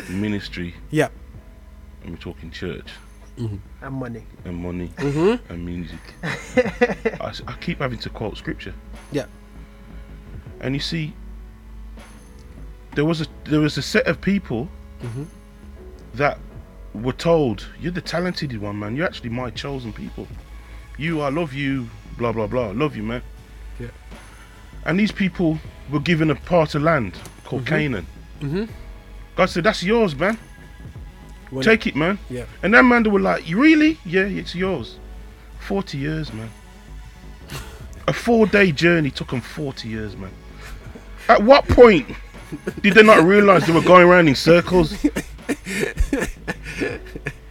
ministry yeah and we're talking church, and money. and money Mm-hmm. and music. I keep having to quote scripture, Yeah. and you see, there was a there was a set of people Mm-hmm. that were told, "You're the talented one, man. You're actually my chosen people. You, I love you. Blah blah blah. Love you, man." Yeah. And these people were given a part of land called Canaan. Mm-hmm. God said, "That's yours, man. Take it, man." Yeah. And that man, they were like, "You really? Yeah, it's yours." Forty years, man. A four-day journey took them forty years, man. At what point did they not realize they were going around in circles?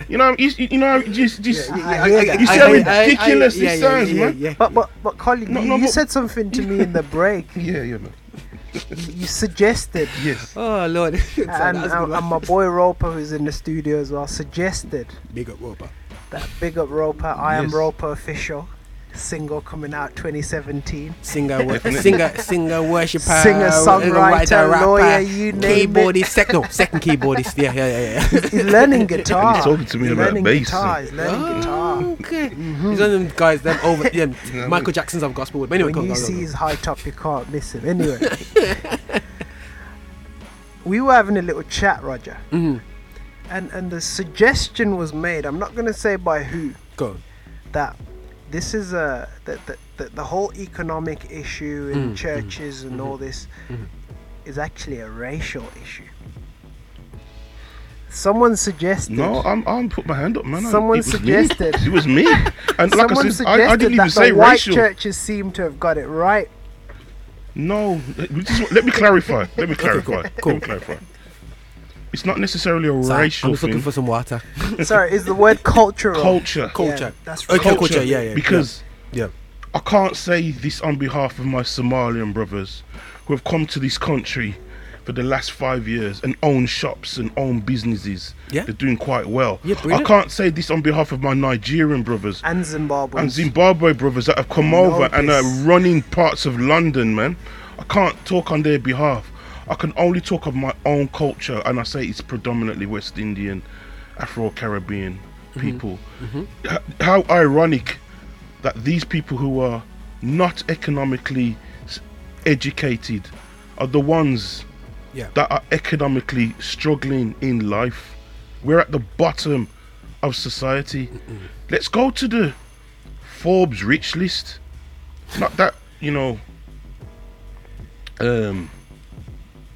You know, you, you know, just, just I hear that. you see how ridiculous this sounds, man. But but but Colin, No, you, no, you but- said something to me in the break. yeah, yeah, man. You, you suggested, Yes. Oh lord. And, that was a good and, and my boy Roper, who's in the studio as well, suggested Big up Roper. that big up Roper. I am Yes. Roper official. Single coming out 2017. Singer, wor- singer, singer, worshipper, Singer, songwriter, rapper, lawyer, you name it. keyboardist, sec- no, second keyboardist. Yeah, yeah, yeah, yeah. He's learning guitar. And he's talking to me He's about learning bass guitar. and- He's learning guitar. okay. He's one of them guys, them over, yeah, Michael Jackson's of gospel. But anyway, when go, you go, go, see go. his high top, you can't miss him. Anyway, we were having a little chat, Roger, Mhm. and and the suggestion was made. I'm not going to say by who Go. that this is a that the, the, the whole economic issue in Mm, churches and all this mhm. is actually a racial issue. Someone suggested. No, I'm I'm put my hand up, man. I- Someone it was me. suggested. It was me. And like Someone I said, suggested I, I didn't even that say the white racial. churches seem to have got it right. No, let me just- let me clarify. Let me clarify. cool. Let me clarify. It's not necessarily a Sorry, racial I'm just looking thing. for some water. Sorry, is the word cultural? culture. Culture. that's right. Okay, culture. Yeah, yeah. because yeah. I can't say this on behalf of my Somalian brothers who have come to this country for the last five years and own shops and own businesses. Yeah. They're doing quite well. Yeah, I brilliant. can't say this on behalf of my Nigerian brothers And Zimbabwe. and Zimbabwe brothers that have come know over and are this. running parts of London, man. I can't talk on their behalf. I can only talk of my own culture, and I say it's predominantly West Indian, Afro Caribbean people. H- How ironic that these people who are not economically educated are the ones Yeah. that are economically struggling in life. We're at the bottom of society. Let's go to the Forbes rich list. Not that, you know, um,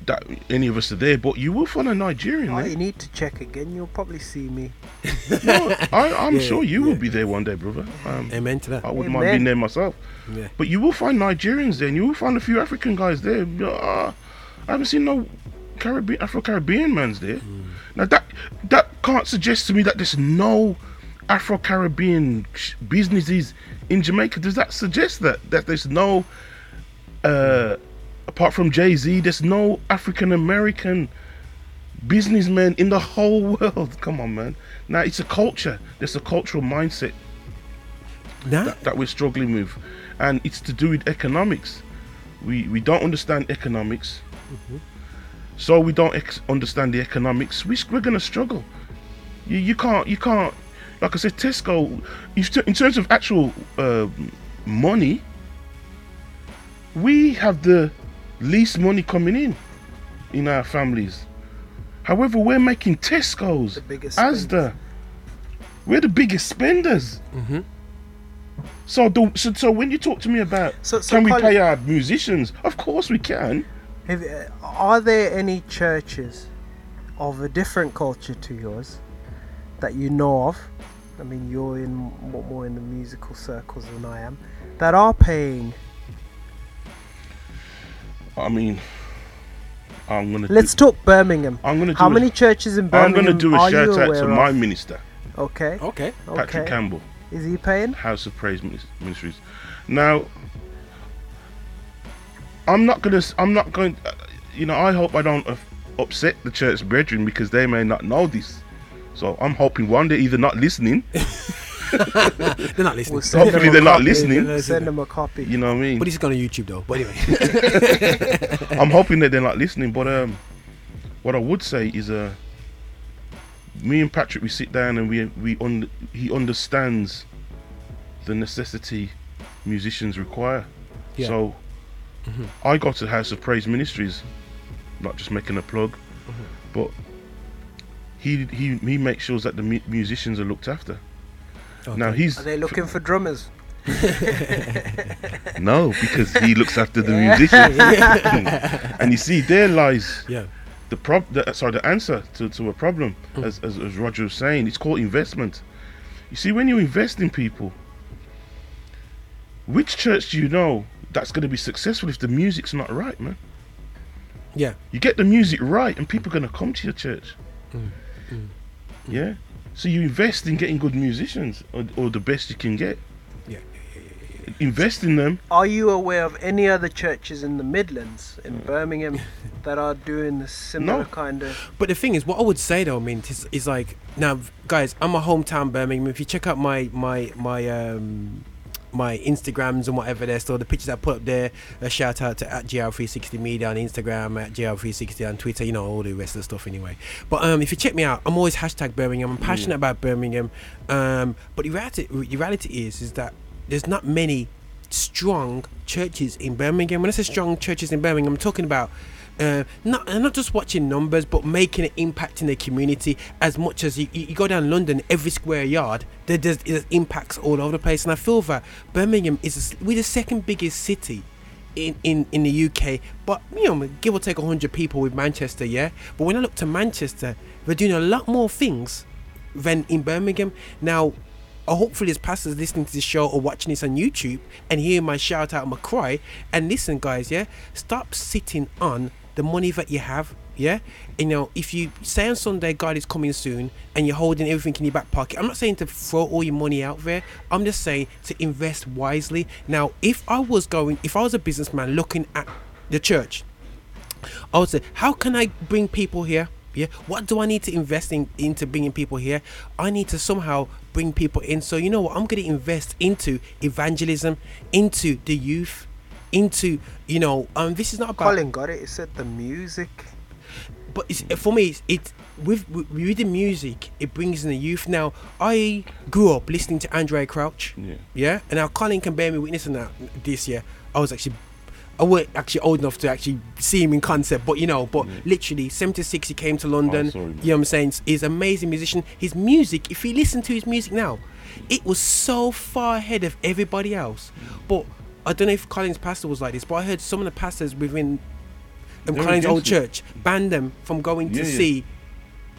that any of us are there, but you will find a Nigerian Oh, there. you need to check again. You'll probably see me. No, I, I'm Yeah, sure you yeah. will be there one day, brother. Um, Amen to that. I wouldn't mind being there myself. Yeah. But you will find Nigerians there, and you will find a few African guys there. Uh, I haven't seen no Caribbean, Afro Caribbean man's there. Now that that can't suggest to me that there's no Afro Caribbean businesses in Jamaica. Does that suggest that that there's no, uh, apart from Jay Z, there's no African American businessmen in the whole world? Come on, man. Now it's a culture. There's a cultural mindset Nah. that, that we're struggling with, and it's to do with economics. We we don't understand economics, so we don't ex- understand the economics. We, we're gonna struggle. You you can't you can't like I said Tesco. In terms of actual uh, money, we have the least money coming in in our families. However, we're making Tesco's, The biggest Asda. We're the biggest spenders. So, the, so, so when you talk to me about So- so can we Colin- pay our musicians? Of course we can. Have, uh, are there any churches of a different culture to yours that you know of? I mean, you're in more, more in the musical circles than I am. That are paying. I mean, I'm gonna. Let's do, talk Birmingham. I'm gonna. Do How a- many churches in Birmingham? I'm gonna do a shout out to of? my minister, Okay. Okay. Patrick Okay. Campbell, Is he paying? House of Praise Minis- Ministries. Now, I'm not gonna. I'm not going. Uh, you know, I hope I don't upset the church brethren because they may not know this. So I'm hoping one day either not listening, They're not listening. We'll Hopefully they're not copy. listening. We'll Send them a copy. you know what I mean. But he's going on YouTube though. But anyway. I'm hoping that they're not listening. But um, what I would say is uh, me and Patrick, we sit down and we we un, he understands the necessity musicians require. Yeah. So I got to House of Praise Ministries, not just making a plug, but he he he makes sure that the mu- musicians are looked after. Now he's Are they looking for drummers? no because he looks after the musicians, and you see there lies Yeah. the prob the, sorry the answer to, to a problem hmm. as, as as Roger was saying. It's called investment. You see when you invest in people which church do you know that's going to be successful if the music's not right man? Yeah. you get the music right and people are going to come to your church. Mm, mm, mm. Yeah so you invest in getting good musicians or, or the best you can get Yeah. invest in them Are you aware of any other churches in the Midlands, in Birmingham, that are doing the similar No. kind of? But the thing is, what I would say though, I mean, is, is like now, guys, I'm a hometown Birmingham. If you check out my my my um my Instagrams and whatever there, so the pictures I put up there, a shout out to at GL360 Media on Instagram, at GL360 on Twitter, you know all the rest of the stuff anyway. But um, if you check me out, I'm always hashtag Birmingham. I'm passionate about Birmingham. Um, but the reality, the reality is, is that there's not many strong churches in Birmingham. When I say strong churches in Birmingham, I'm talking about uh, not not just watching numbers, but making an impact in the community. As much as you, you go down London, every square yard, there, there's, there's impacts all over the place, and I feel that Birmingham is a we're the second biggest city. In, in, in the UK, but you know, give or take 100 people with Manchester, yeah. But when I look to Manchester, they're doing a lot more things than in Birmingham. Now, hopefully, as pastors listening to this show or watching this on YouTube and hearing my shout out my cry, and listen, guys, yeah, stop sitting on the money that you have, yeah. You know, if you say on Sunday God is coming soon and you're holding everything in your back pocket, I'm not saying to throw all your money out there. I'm just saying to invest wisely. Now, if I was going, if I was a businessman looking at the church, I would say, how can I bring people here? Yeah, what do I need to invest in into bringing people here? I need to somehow bring people in. So you know what? I'm going to invest into evangelism, into the youth, into you know. Um, this is not about Colin got it. It said the music. but it's, for me, it's, it with, with with the music, it brings in the youth. Now, I grew up listening to Andraé Crouch. Yeah. Yeah, and now Colin can bear me witness on that. This year, I was actually, I weren't actually old enough to actually see him in concert, but you know, but literally, 76, he came to London. saw him. you know what I'm saying? He's an amazing musician. His music, if you listen to his music now, it was so far ahead of everybody else. But I don't know if Colin's pastor was like this, but I heard some of the pastors within um, They're Colin's old it. church ban them from going to Yeah, yeah. see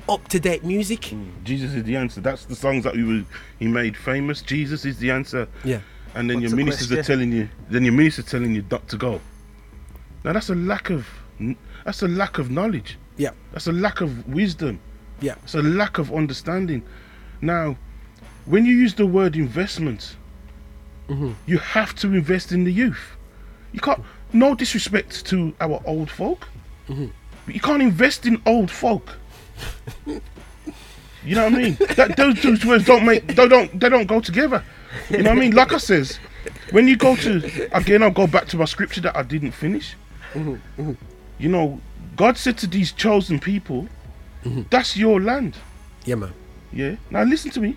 up to date music. Jesus is the answer. That's the songs that we were, he made famous. Jesus is the answer. Yeah. And then What's your the ministers are telling you. Then your ministers are telling you not to go. Now that's a lack of. That's a lack of knowledge. Yeah. That's a lack of wisdom. Yeah. It's a lack of understanding. Now, when you use the word investment, Mm-hmm. you have to invest in the youth. You can't. No disrespect to our old folk, Mm-hmm. but you can't invest in old folk. You know what I mean? That those two words don't make they don't they don't go together. You know what I mean? Like I says, when you go to again, I'll go back to my scripture that I didn't finish. You know, God said to these chosen people, "That's your land." Yeah, man. Yeah. Now listen to me.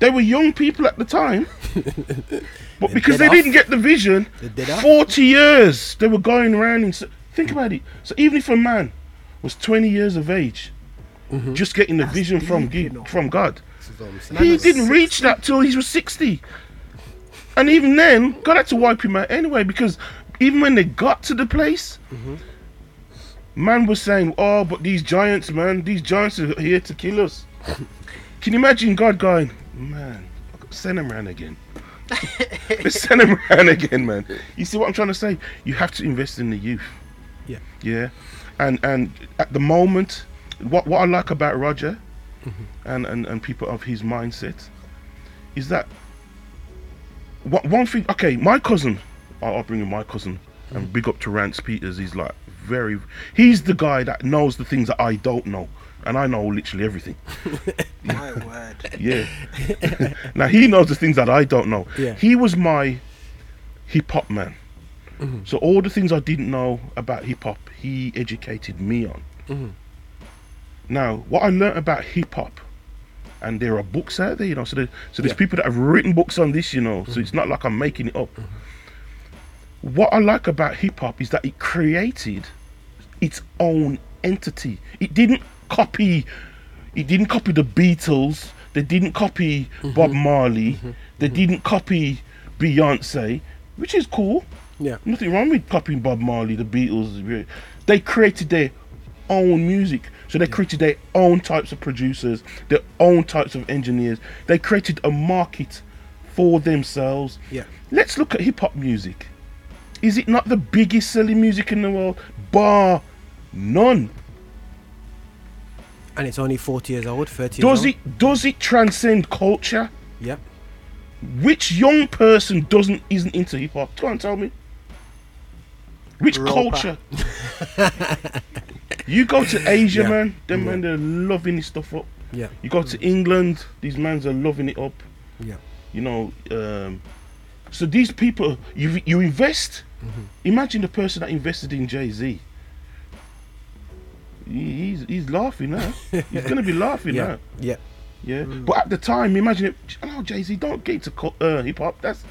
They were young people at the time, but because they off. didn't get the vision, They're dead off. forty years they were going around. In, s- think about it. So even if a man was twenty years of age, Mm-hmm. just getting the vision from you know. from God, he didn't reach that till he was sixty. And even then, God had to wipe him out anyway because even when they got to the place, Mm-hmm. man was saying, "Oh, but these giants, man, these giants are here to kill us." Can you imagine God going, "Man, send him around again." Let's send him around again, man. You see what I'm trying to say? You have to invest in the youth. Yeah. Yeah. And and at the moment, what what I like about Roger mm-hmm. and, and, and people of his mindset is that one, one thing okay, my cousin I'll, I'll bring in my cousin and mm. big up to Rance Peters, he's like very he's the guy that knows the things that I don't know. And I know literally everything. My word. Yeah. now he knows the things that I don't know. Yeah. He was my hip hop man. Mm-hmm. So all the things I didn't know about hip hop, he educated me on. Mm-hmm. Now, what I learnt about hip hop and there are books out there, you know. So, there, so there's Yeah. people that have written books on this, you know. So it's mm-hmm. not like I'm making it up. What I like about hip hop is that it created its own entity. It didn't copy. It didn't copy the Beatles. They didn't copy mm-hmm. Bob Marley. Mm-hmm. They mm-hmm. didn't copy Beyonce, which is cool. Yeah. Nothing wrong with copying Bob Marley, the Beatles. They created their own music. So they created their own types of producers, their own types of engineers. They created a market for themselves. Yeah. Let's look at hip hop music. Is it not the biggest selling music in the world? Bar none. And it's only 40 years old, 30 years Does old. it does it transcend culture? Yep. Which young person doesn't isn't into hip hop? Come on, tell me. Which Roper. culture? you go to Asia, Yeah. man. Them Yeah. man, they're loving this stuff up. Yeah. You go to England, these mans are loving it up. Yeah. You know, um, so these people, you you invest. Mm-hmm. Imagine the person that invested in Jay Z. He's he's laughing now. he's gonna be laughing Yeah. now. Yeah. Yeah, but at the time, imagine it. Oh, Jay Z, don't get into co- uh, hip hop. That's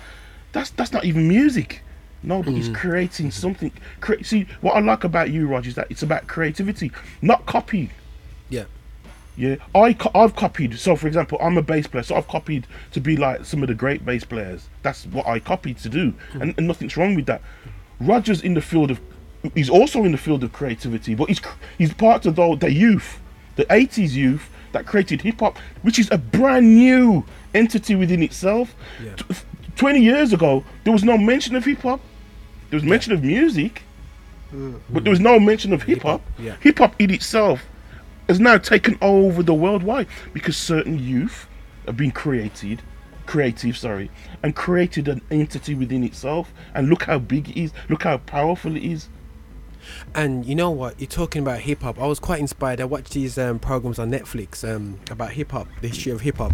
that's that's not even music. No, but Mm. he's creating something. Cre- See, what I like about you, Roger, is that it's about creativity, not copy. Yeah. Yeah, I co- I've copied. So, for example, I'm a bass player, so I've copied to be like some of the great bass players. That's what I copied to do, and, and nothing's wrong with that. Roger's in the field of, he's also in the field of creativity, but he's he's part of the, the youth, the '80s youth that created hip hop, which is a brand new entity within itself. Yeah. T- f- Twenty years ago, there was no mention of hip hop. There was mention of music, mm. but there was no mention of hip hop. yeah. Hip hop in itself has now taken over the world. Why? Because certain youth have been created, creative, sorry, and created an entity within itself. And look how big it is. Look how powerful it is. And you know what? You're talking about hip hop. I was quite inspired. I watched these um, programs on Netflix um, about hip hop, the history of hip hop,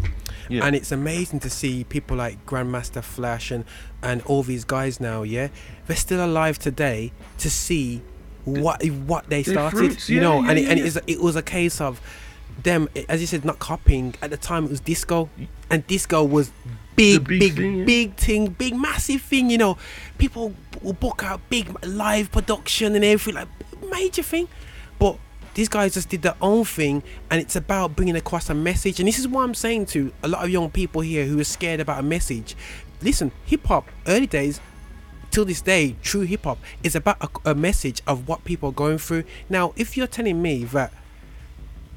Yeah. and it's amazing to see people like Grandmaster Flash and and all these guys now. Yeah, they're still alive today to see what what they started. fruits, you yeah, know, yeah, and it, and yeah. it, is, it was a case of them, as you said, not copying. At the time, it was disco, and disco was big, big big, thing, yeah. big thing, big, massive thing. You know, people will book out big live production and everything, like major thing. But these guys just did their own thing, and it's about bringing across a message. And this is what I'm saying to a lot of young people here who are scared about a message. Listen, hip hop, early days, till this day, true hip hop is about a, a message of what people are going through. Now, if you're telling me that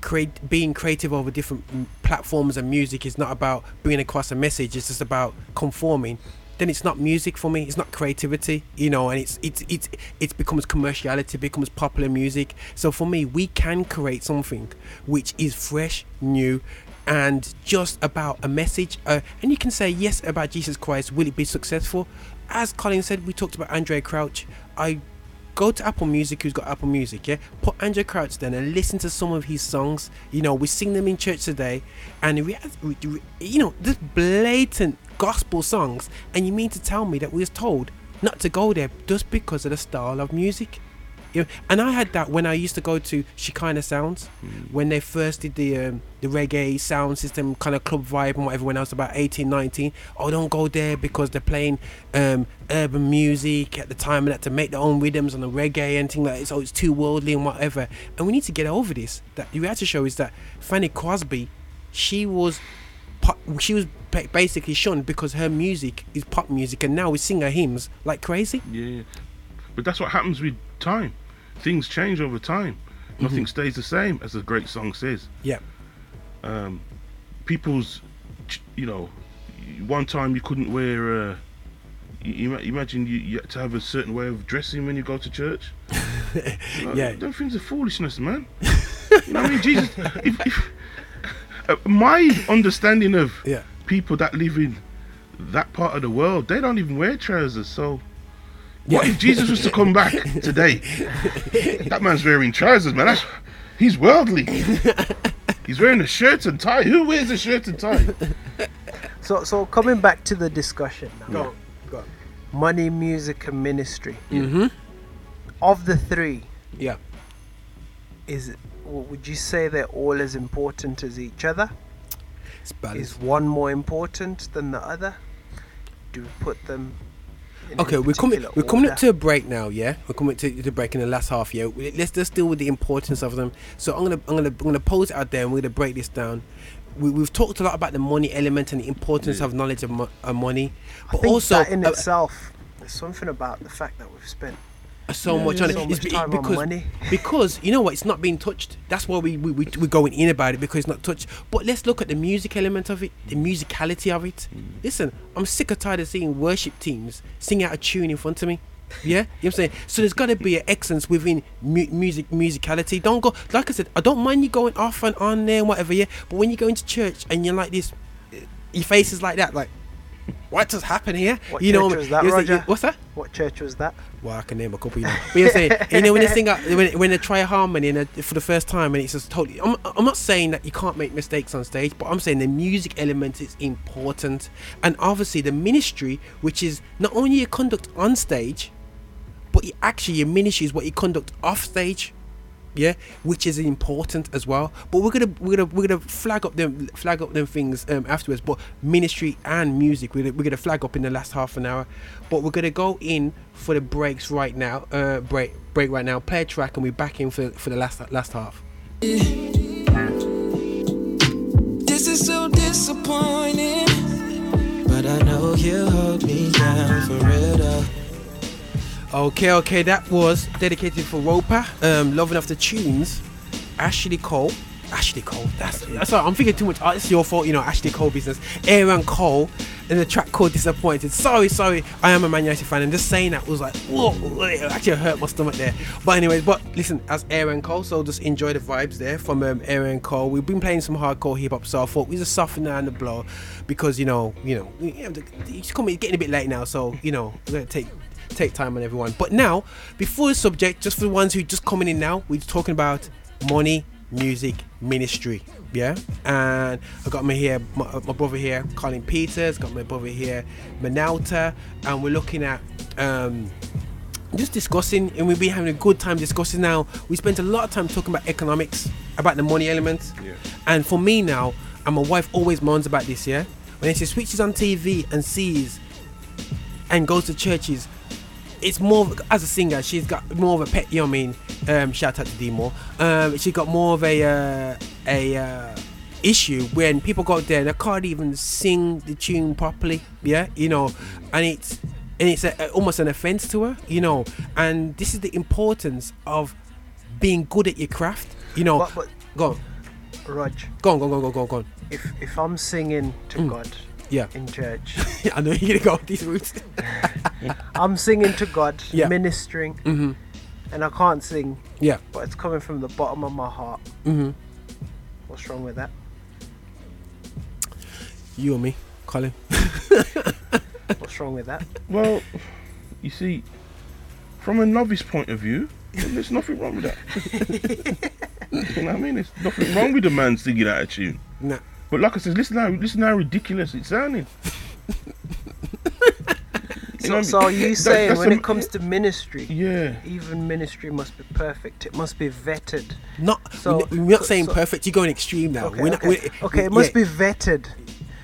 create being creative over different mm, platforms and music is not about bringing across a message, it's just about conforming, then it's not music for me. It's not creativity, you know, and it's it's it's it becomes commerciality, becomes popular music. So for me, we can create something which is fresh, new, and just about a message. Uh, and you can say yes about Jesus Christ. Will it be successful? As Colin said, we talked about Andraé Crouch. I go to Apple Music, who's got Apple Music, yeah? Put Andraé Crouch then and listen to some of his songs. You know, we sing them in church today, and we, we, we- you know, this blatant gospel songs. And you mean to tell me that we was told not to go there just because of the style of music? You know, and I had that when I used to go to Shekinah Sounds when they first did the um, the reggae sound system kind of club vibe and whatever when I was about 18 19 oh don't go there because they're playing um, urban music at the time and had to make their own rhythms on the reggae and things like that. So it's too worldly and whatever. And we need to get over this. That the reality show is that Fanny Crosby she was she was basically shunned because her music is pop music and now we sing her hymns like crazy. Yeah, but that's what happens with time. Things change over time. Nothing stays the same, as the great song says. yeah Um, people's, you know, one time you couldn't wear. Uh, you, imagine you, you had to have a certain way of dressing when you go to church. Know, Yeah. them things are foolishness, man. you know what I mean? Jesus, if, if, uh, my understanding of yeah people that live in that part of the world, they don't even wear trousers. So, what if Jesus was to come back today? that man's wearing trousers, man. That's, he's worldly. He's wearing a shirt and tie. Who wears a shirt and tie? So, so coming back to the discussion now. Go go. Money, music, and ministry. mm-hmm Of the three, yeah is it, would you say they're all as important as each other? It's. Is one more important than the other? Do we put them? In Okay, we're coming. particular We're coming up to a break now. Yeah, we're coming to the break in the last half. year. Let's just deal with the importance of them. So I'm gonna, I'm gonna, I'm gonna pose it out there, and we're gonna break this down. We, we've talked a lot about the money element and the importance of knowledge of, mo- of money, I but think also that in uh, itself, there's something about the fact that we've spent so much on it. so It's much be- time because money. because you know what, it's not being touched. That's why we we we we're going in about it because it's not touched. But let's look at the music element of it, the musicality of it. Mm. Listen, I'm sick or tired of seeing worship teams sing out a tune in front of me. Yeah, you know what I'm saying. So there's got to be an excellence within mu- music, musicality. Don't go like I said. I don't mind you going off and on there and whatever. Yeah, but when you go into church and you're like this, your face is like that. Like, what just happened here? What you know, church was that, you Roger? What's that? What church was that? Well, I can name a couple. You know, but you're saying, you know, when they sing, out, when when they try a harmony and they- for the first time, and it's just totally. I'm, I'm not saying that you can't make mistakes on stage, but I'm saying the music element is important, and obviously the ministry, which is not only your conduct on stage, but you actually your ministry is what you conduct off stage. Yeah, which is important as well. But we're gonna we're gonna we're gonna flag up them flag up them things um, afterwards. But ministry and music we're we're gonna flag up in the last half an hour. But we're gonna go in for the breaks right now. Uh, break break right now. Play a track and we're back in for for the last last half. This is so disappointing. But I know you hold me down for real. Okay, okay, that was dedicated for Roper. Um, loving off the tunes. Ashley Cole. Ashley Cole. That's that's all. I'm thinking too much. Oh, it's your fault, you know. Ashley Cole business. Aaron Cole, and the track called "Disappointed." Sorry, sorry. I am a Man United fan, and just saying that was like, whoa, it actually hurt my stomach there. But anyways, but listen, as Aaron Cole, so just enjoy the vibes there from um, Aaron Cole. We've been playing some hardcore hip hop, so I thought we just soften down the blow because you know, you know, it's coming, getting a bit late now, so you know, we're gonna take take time on everyone. But now, before the subject, just for the ones who just coming in now, we're talking about money, music, ministry. Yeah, and I got my here, my, my brother here, Colin Peters. Got my brother here, Manalta, and we're looking at. um just discussing and we've been having a good time discussing now we spent a lot of time talking about economics about the money element Yeah. and for me now and my wife always moans about this yeah when she switches on tv and sees and goes to churches it's more as a singer she's got more of a pet you know what i mean um shout out to d Moore. um she got more of a uh, a uh issue when people go there and they can't even sing the tune properly yeah you know and it's and it's a, almost an offense to her you know and this is the importance of being good at your craft you know But, but go on Rog, go on go on go on go on, go on, go on. if if I'm singing to Mm. God yeah in church, i know you're gonna go with these roots. I'm singing to God, Yeah. ministering, mm-hmm and I can't sing, yeah but it's coming from the bottom of my heart. mm-hmm What's wrong with that? you and me colin What's wrong with that? Well, you see, from a novice point of view, there's nothing wrong with that. you know what I mean? There's nothing wrong with the man singing out of tune. nah But like I said, listen how listen how ridiculous it's sounding. You know So, what I so are you saying that's when a- it comes to ministry, Yeah. even ministry must be perfect? It must be vetted. Not So- we're not saying so- perfect. You're going extreme now. Okay, we're not, okay. we're- okay, it yeah, must be vetted.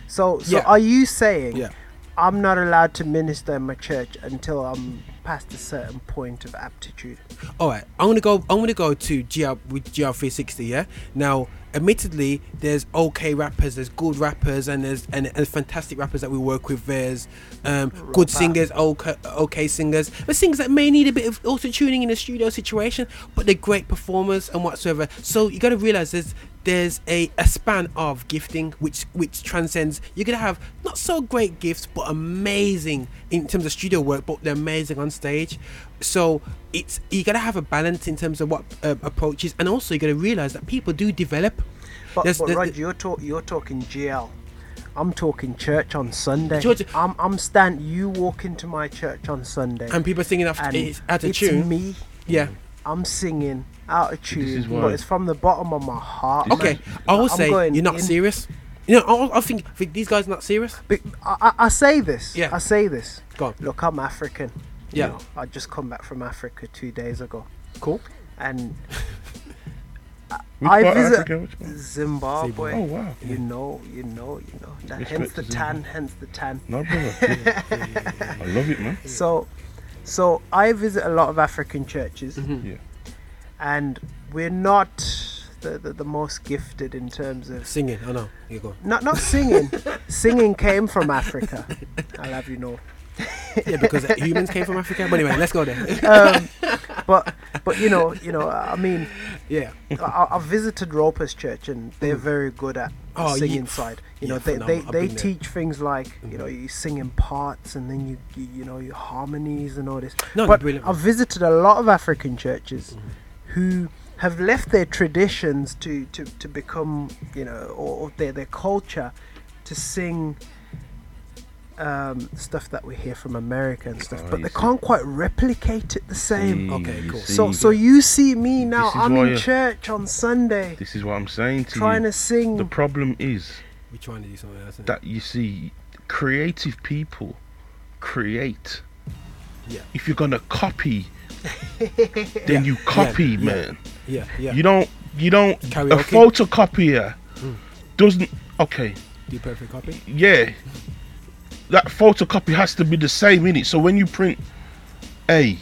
So, so Yeah. are you saying Yeah. I'm not allowed to minister in my church until I'm past a certain point of aptitude? All right, I'm gonna go. I'm gonna go to GL with GL360. Yeah. Now, admittedly, there's okay rappers, there's good rappers, and there's and, and fantastic rappers that we work with. There's um, good singers, okay, okay singers, but singers that may need a bit of auto tuning in a studio situation, but they're great performers and whatsoever. So you got to realize there's there's a, a span of gifting which which transcends. You're gonna have not so great gifts, but amazing in terms of studio work, but they're amazing on stage. So it's you gotta have a balance in terms of what uh, approaches, and also you gotta realize that people do develop. But, There's- but there- Rod, you're, talk, you're talking GL. I'm talking church on Sunday. George- I'm, I'm stand. You walk into my church on Sunday, and people singing off and it's out of it's tune. me. Yeah. I'm singing out of tune, is but it's from the bottom of my heart. Okay, man. I will I'm say you're not in- serious. You know, I, I think, think these guys are not serious. Be- I, I, I say this. Yeah. I say this. Go on. Look, I'm African. You Yeah. know, I just come back from Africa two days ago, Cool. and I, Which I visit Africa? Which? Zimbabwe. Oh wow. You know, you know, you know. That, hence the to tan, Zimbabwe. hence the tan. No, brother. I love it, man. So, so I visit a lot of African churches, mm-hmm. Yeah. and we're not the, the, the most gifted in terms of Singing. Oh no. You go. not not singing. singing came from Africa. I'll have you know. Yeah, because humans came from Africa. But anyway, let's go there. Um, but but you know you know I mean yeah. I, I've visited Ropers Church and they're mm. very good at Oh, singing ye- side. You yeah, know, they they. I've they been there. teach things like you know mm-hmm. you sing in parts and then you you, you know your harmonies and all this. No, but I've visited a lot of African churches mm-hmm. who have left their traditions to to, to become you know or, or their their culture to sing. Um, stuff that we hear from America and stuff, Oh, but they see. can't quite replicate it the same. See, Okay, cool. So, see. so you see me now. I'm in church on Sunday, this is what I'm saying to trying you. Trying to sing. The problem is We're trying to do something else. innit? that you see, creative people create. Yeah. If you're gonna copy, then you copy, yeah. man. Yeah. Yeah. You don't. You don't. Karaoke. A photocopier doesn't. Okay. do perfect copy. Yeah. That photocopy has to be the same in it. So when you print A,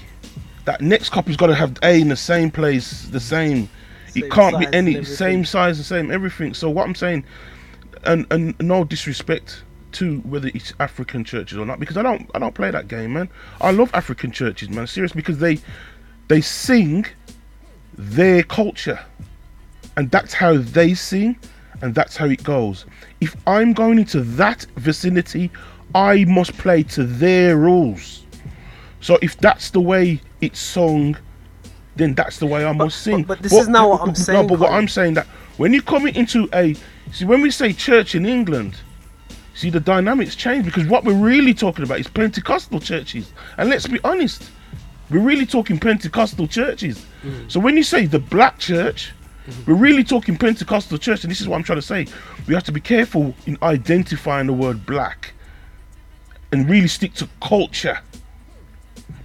that next copy's got to have A in the same place, the same. Same it can't be any same size, the same everything. So what I'm saying, and and no disrespect to whether it's African churches or not, because I don't I don't play that game, man. I love African churches, man. Serious, because they they sing their culture, and that's how they sing, and that's how it goes. If I'm going into that vicinity, I must play to their rules. So if that's the way it's sung, then that's the way I must sing. but this is not what I'm saying. No, but what I'm saying that when you come into a see when we say church in England, see the dynamics change because what we're really talking about is Pentecostal churches. And let's be honest, we're really talking Pentecostal churches. Mm. So when you say the black church, Mm-hmm. we're really talking Pentecostal church, and this is what I'm trying to say. We have to be careful in identifying the word black and really stick to culture.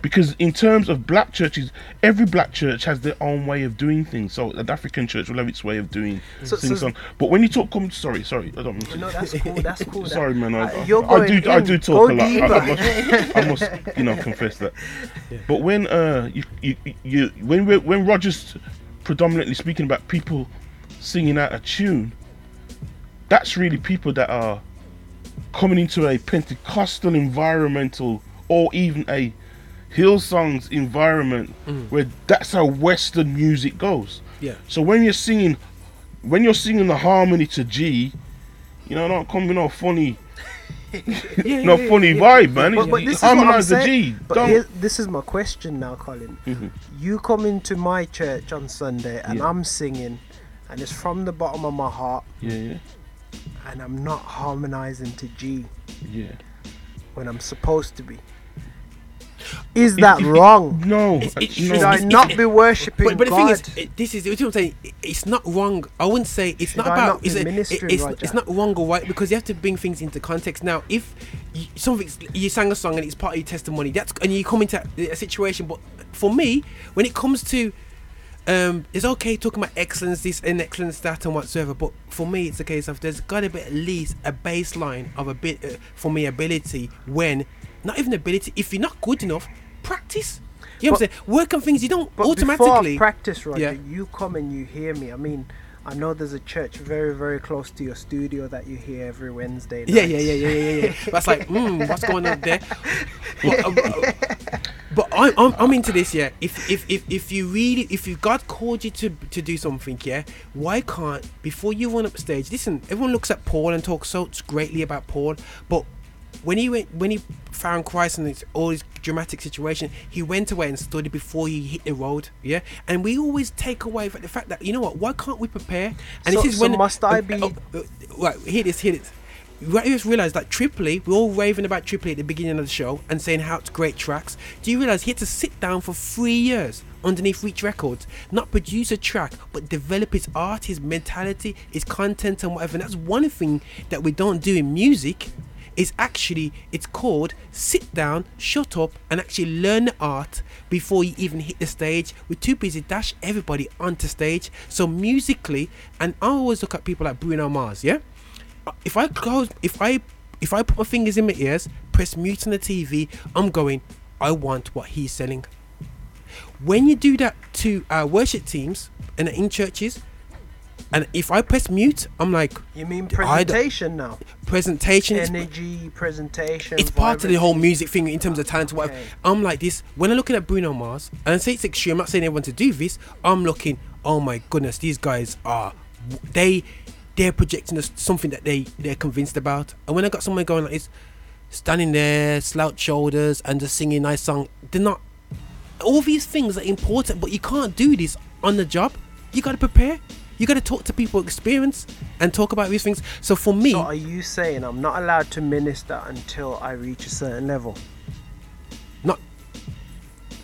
Because in terms of black churches, every black church has their own way of doing things. So an African church will have its way of doing So- things. so- on. But when you talk, come sorry, sorry, I don't mean to. no, that's cool. That's cool. Sorry, man. I, Uh, you're I do. going I in. do talk Go a lot. I, I must, I must, you know, confess that. But when uh, you, you, you when when Roger's predominantly speaking about people singing out a tune, that's really people that are coming into a Pentecostal environmental or even a Hillsongs environment mm. where that's how Western music goes. Yeah. So when you're singing, when you're singing the harmony to G, you know, not coming off funny, Yeah. no yeah, funny yeah, vibe, man. But, but this is what I'm harmonize the saying. G. But here, this is my question now, Colin. Mm-hmm. You come into my church on Sunday and. I'm singing, and it's from the bottom of my heart, Yeah, yeah, and I'm not harmonizing to G yeah. when I'm supposed to be. Is that wrong? No, It's- it- no. Should it's- I not it- be worshipping But, but the thing is, it, this is what I'm saying. it- It's not wrong. I wouldn't say it's Should not I about. not be it's, a- it's, Roger? it's not wrong or right because you have to bring things into context. Now, if you, something you sang a song and it's part of your testimony, that's and you come into a situation. But for me, when it comes to um, it's okay talking about excellence, this and excellence, that, and whatsoever. But for me, it's a case of there's got to be at least a baseline of a bit uh, for me ability. When not even ability, if you're not good enough, practice. You know what I'm saying? Work on things you don't But automatically. before I practice, Roger, Yeah. you come and you hear me. I mean, I know there's a church very, very close to your studio that you hear every Wednesday. Yeah, night. yeah, yeah, yeah, yeah, yeah. That's like, hmm, what's going on there? But, um, uh, but I'm, I'm, into this, yeah. If, if, if, if you really, if you God called you to, to do something, yeah, why can't before you run up stage? Listen, everyone looks at Paul and talks so greatly about Paul, but when he went, when he found Christ this, all this dramatic situation, he went away and studied before he hit the road, yeah. And we always take away from the fact that you know what? Why can't we prepare? And So- this is so when must I uh, be- uh, uh, right, hear this, hear this. You just realize that Trip Lee, we're all raving about Trip Lee at the beginning of the show and saying how it's great tracks. Do you realize he had to sit down for three years underneath Reach Records, not produce a track, but develop his art, his mentality, his content, and whatever? And that's one thing that we don't do in music. Is actually it's called sit down, shut up, and actually learn the art, before you even hit the stage. We're too busy dash everybody onto stage. So musically, and I always look at people like Bruno Mars. Yeah, if I close, if I if I put my fingers in my ears, press mute on the TV, I'm going. I want what he's selling. When you do that to our worship teams and in churches, and if I press mute, I'm like You mean presentation now? presentation. it's- Energy, presentation. it's part of the whole music thing in terms of talent. Whatever. Okay. I'm like this when I'm looking at Bruno Mars, and I say it's extreme. I'm not saying everyone to do this. I'm looking. Oh my goodness, these guys are they they're projecting us something that they they're convinced about. And when I got someone going like this, standing there, slouch shoulders, and just singing a nice song, they're not. All these things are important, but you can't do this on the job. You got to prepare. You got to talk to people, experience, and talk about these things. So for me, So are you saying I'm not allowed to minister until I reach a certain level? not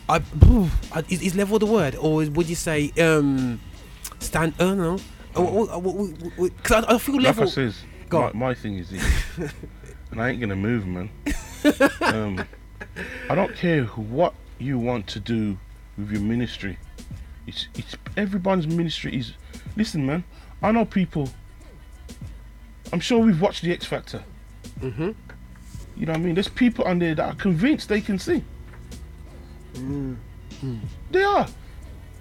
I, is, is level the word or would you say um stand don't know because I, I feel Like level I says, Go my, my thing is this, and I ain't gonna move, man. um, I don't care what you want to do with your ministry. It's it's everyone's ministry is. Listen, man. I know people. I'm sure we've watched the X Factor. Mhm. You know what I mean? There's people on there that are convinced they can sing. They are.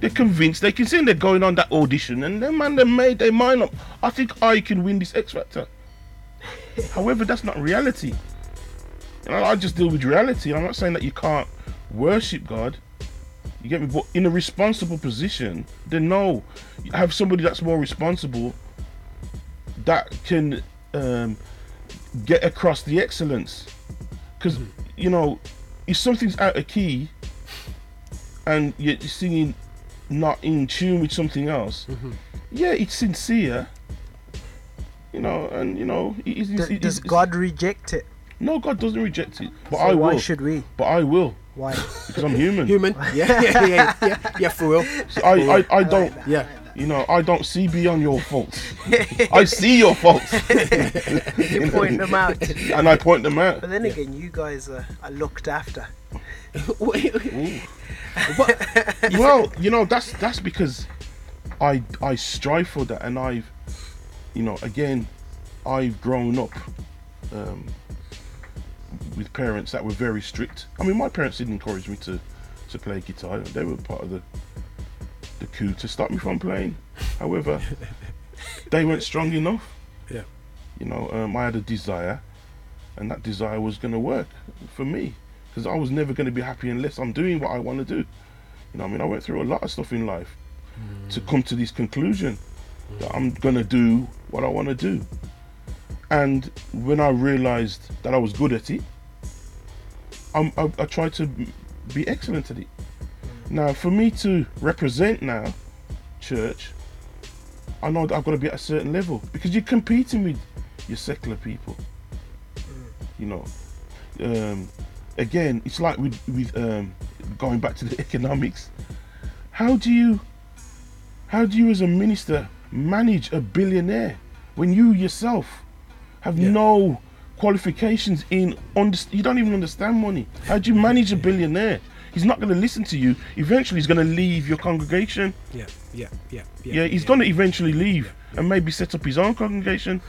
They're convinced they can sing. They're going on that audition, and then man, they made their mind up. I think I can win this X Factor. However, that's not reality. You know, I just deal with reality. I'm not saying that you can't worship God. You get me? But in a responsible position, then no, you have somebody that's more responsible that can um, get across the excellence. Because you know, if something's out of key and you're singing not in tune with something else, mm-hmm. yeah, it's sincere. You know, and you know, it, it's, D- it's- does God reject it? No, God doesn't reject it, but So I why will. should we? But I will Why? because I'm human. human yeah yeah yeah yeah, yeah for real So I, I, I don't, yeah you know, I don't see beyond your faults. I see your faults, you point them out. and I point them out. But then again, you guys are, are looked after. well, you know, that's that's because I I strive for that, and I've, you know, again, I've grown up um, with parents that were very strict. I mean, my parents didn't encourage me to to play guitar; they were part of the the coup to stop me from playing. However, they weren't strong enough. Yeah. You know, um, I had a desire, and that desire was going to work for me because I was never going to be happy unless I'm doing what I want to do. You know, I mean, I went through a lot of stuff in life to come to this conclusion that I'm going to do what I want to do. And when I realized that I was good at it, I'm, I, I tried to be excellent at it. Now, for me to represent now church, I know that I've got to be at a certain level because you're competing with your secular people. You know, um, again, it's like with with um, going back to the economics. How do you, how do you as a minister manage a billionaire when you yourself have Yeah. no qualifications in under, you don't even understand money? How do you manage a billionaire? He's not going to listen to you. Eventually, he's going to leave your congregation. yeah yeah yeah Yeah, he's going to eventually leave and maybe set up his own congregation.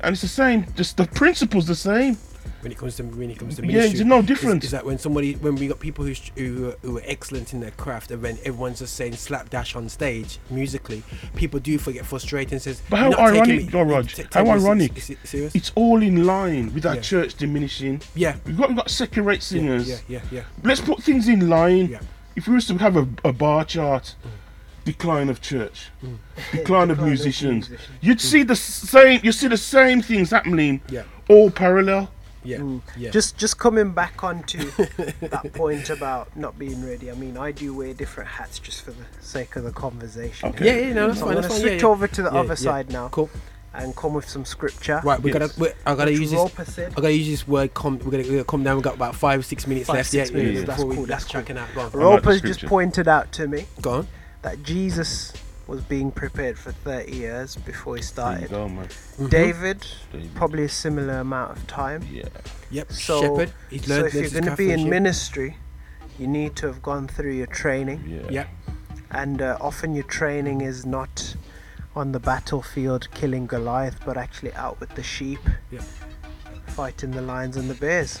And it's the same. Just the principle's the same. When it comes to when it comes to Yeah, ministry. there's no is- difference. Is, that when somebody when we got people who who, who are excellent in their craft and when everyone's just saying slapdash on stage musically, people do forget frustrated and says. But how not ironic, me- though, Rog? t- take How me se- ironic. se- serious? It's all in line with our Yeah. church diminishing. yeah. We've got, we've got second rate singers. Yeah, yeah, yeah. Let's put things in line. Yeah. If we was to have a, a bar chart, mm. decline of church, mm. decline of Decline of musicians, musicians. you'd mm. see the same. You see the same things happening, Yeah. all parallel. Yeah, Mm. yeah. Just just coming back onto that point about not being ready. I mean, I do wear different hats just for the sake of the conversation. Okay. yeah, yeah, no, that's So fine. I'm gonna fine. switch yeah, yeah. over to the Yeah, other yeah. side now Cool. and come with some scripture. Right, we're Yes. gonna. We're, I gotta which use this. Roper said. I gotta use this word. Com, we're, gonna, we're gonna come down. We've got about five, six minutes Five, left. six yeah, minutes, yeah, that's cool, that's that's cool. tracking out. Go on. like Roper's just pointed out to me Go on. that Jesus was being prepared for 30 years before he started. go. Mm-hmm. David, David. probably a similar amount of time. Yeah. Yep. So, Shepherd. He's so learned. if you're going to be in sheep. ministry, you need to have gone through your training, Yeah. Yeah. and uh, often your training is not on the battlefield killing Goliath, but actually out with the sheep, Yeah. fighting the lions and the bears.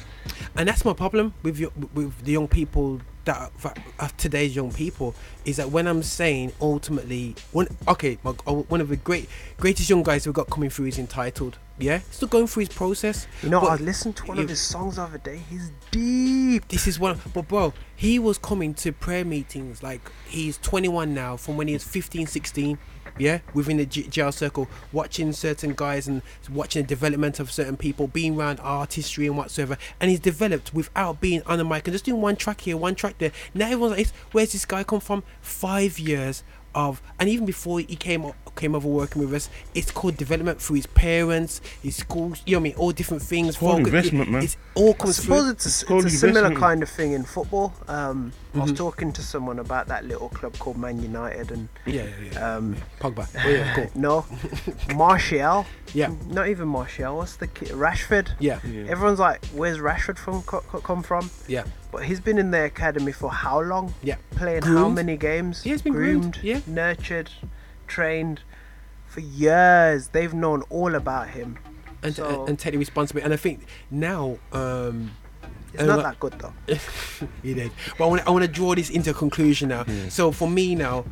and that's my problem with your, with the young people that of today's young people is that when I'm saying ultimately one okay my, uh, one of the great greatest young guys we've got coming through is entitled yeah still going through his process You know, I listened to one of his songs the other day. He's deep. this is one but bro he was coming to prayer meetings like he's 21 now from when he was 15 16 yeah within the G- jail circle watching certain guys and watching the development of certain people being around artistry and whatsoever. And he's developed without being on the mic and just doing one track here one track there. Now everyone's like where's this guy come from? Five years of and even before he came came over working with us it's called development through his parents his schools you know what I mean? All different things called focus- investment, man. it's all I comes suppose through. it's a, called it's a similar kind of thing in football. Um, I was Mhm. talking to someone about that little club called Man United, and yeah yeah, yeah. um, Pogba oh yeah cool no, Martial. Yeah. Not even Martial. What's the kid? Rashford. yeah Yeah. Everyone's like, "Where's Rashford from co- co- come from?" yeah But he's been in the academy for how long? yeah Playing how many games? Yeah, he's been groomed, yeah. nurtured, trained for years. They've known all about him. and, So- and, and take the responsibility. And I think now, um, It's And not what- that good though. he did. But I want I want to draw this into a conclusion now. Hmm. So for me now,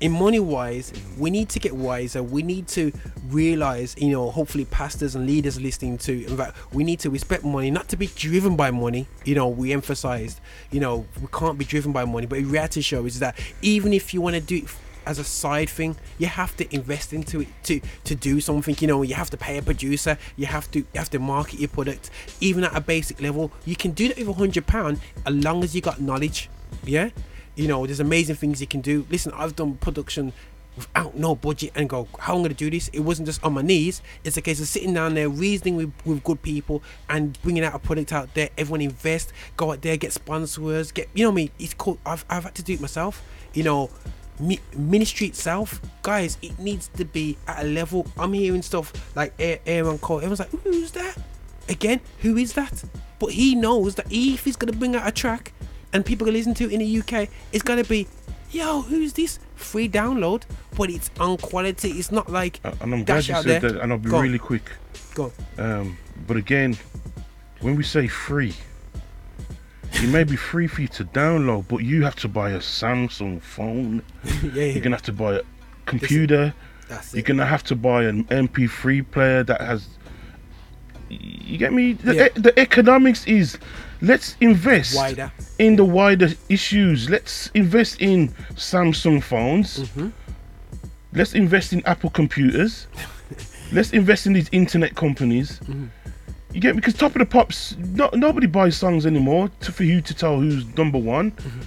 in money wise, we need to get wiser. We need to realize, you know, hopefully pastors and leaders listening to, in fact, we need to respect money, not to be driven by money. You know, we emphasized, you know, we can't be driven by money. But the reality show is that even if you want to do it as a side thing, you have to invest into it to to do something. You know, you have to pay a producer. You have to you have to market your product. Even at a basic level, you can do that with a hundred pound as long as you got knowledge. Yeah, you know, there's amazing things you can do. Listen, I've done production without no budget and go, how I'm gonna do this? It wasn't just on my knees. It's a case of sitting down there, reasoning with, with good people and bringing out a product out there. Everyone invest, go out there, get sponsors, get you know I mean. It's cool. I've I've had to do it myself. You know, mi- ministry itself, guys, it needs to be at a level. I'm hearing stuff like Air- Aaron Cole. Everyone's like, who's that? Again, who is that? But he knows that if he's gonna bring out a track and people are listening to it in the UK, it's gonna be, yo, who's this? Free download, but it's on quality. It's not like Uh, and I'm glad you said there. that, and I'll be Go on. really quick. Go. Um, but again, when we say free, it may be free for you to download, but you have to buy a Samsung phone. yeah, yeah, You're gonna have to buy a computer. that's You're gonna have to buy an MP3 player that has. You get me? The, Yeah. e- the economics is, let's invest Wider. in the wider issues. Let's invest in Samsung phones. Mm-hmm. Let's invest in Apple computers. Let's invest in these internet companies. Mm-hmm. You get me? Because Top of the Pops, no, nobody buys songs anymore to, for you to tell who's number one. Mm-hmm.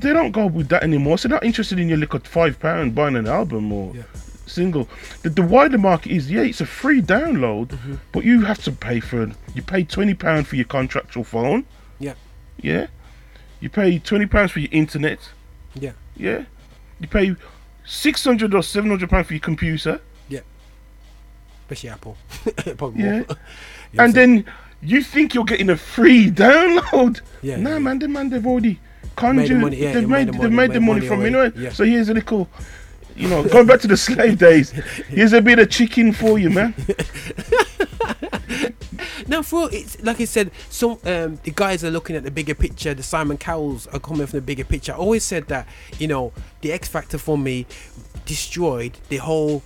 They don't go with that anymore. So they're not interested in your little five pound buying an album or Yeah. single. The, the wider market is yeah, it's a free download, Mm-hmm. but you have to pay for it. You pay twenty pound for your contractual phone. Yeah, Yeah. You pay twenty pounds for your internet. yeah, Yeah. You pay six hundred or seven hundred pounds for your computer. yeah. Especially Apple. Yeah. Know and then you think you're getting a free download. Yeah, Nah yeah. man, the man they've already conjured money, yeah, they've they made made the they've money, made the money money from already, you know. So here's a little you know, going back to the slave days, here's a bit of chicken for you, man. now, for it's like I said. Some um, the guys are looking at the bigger picture. The Simon Cowells are coming from the bigger picture. I always said that you know the X Factor for me destroyed the whole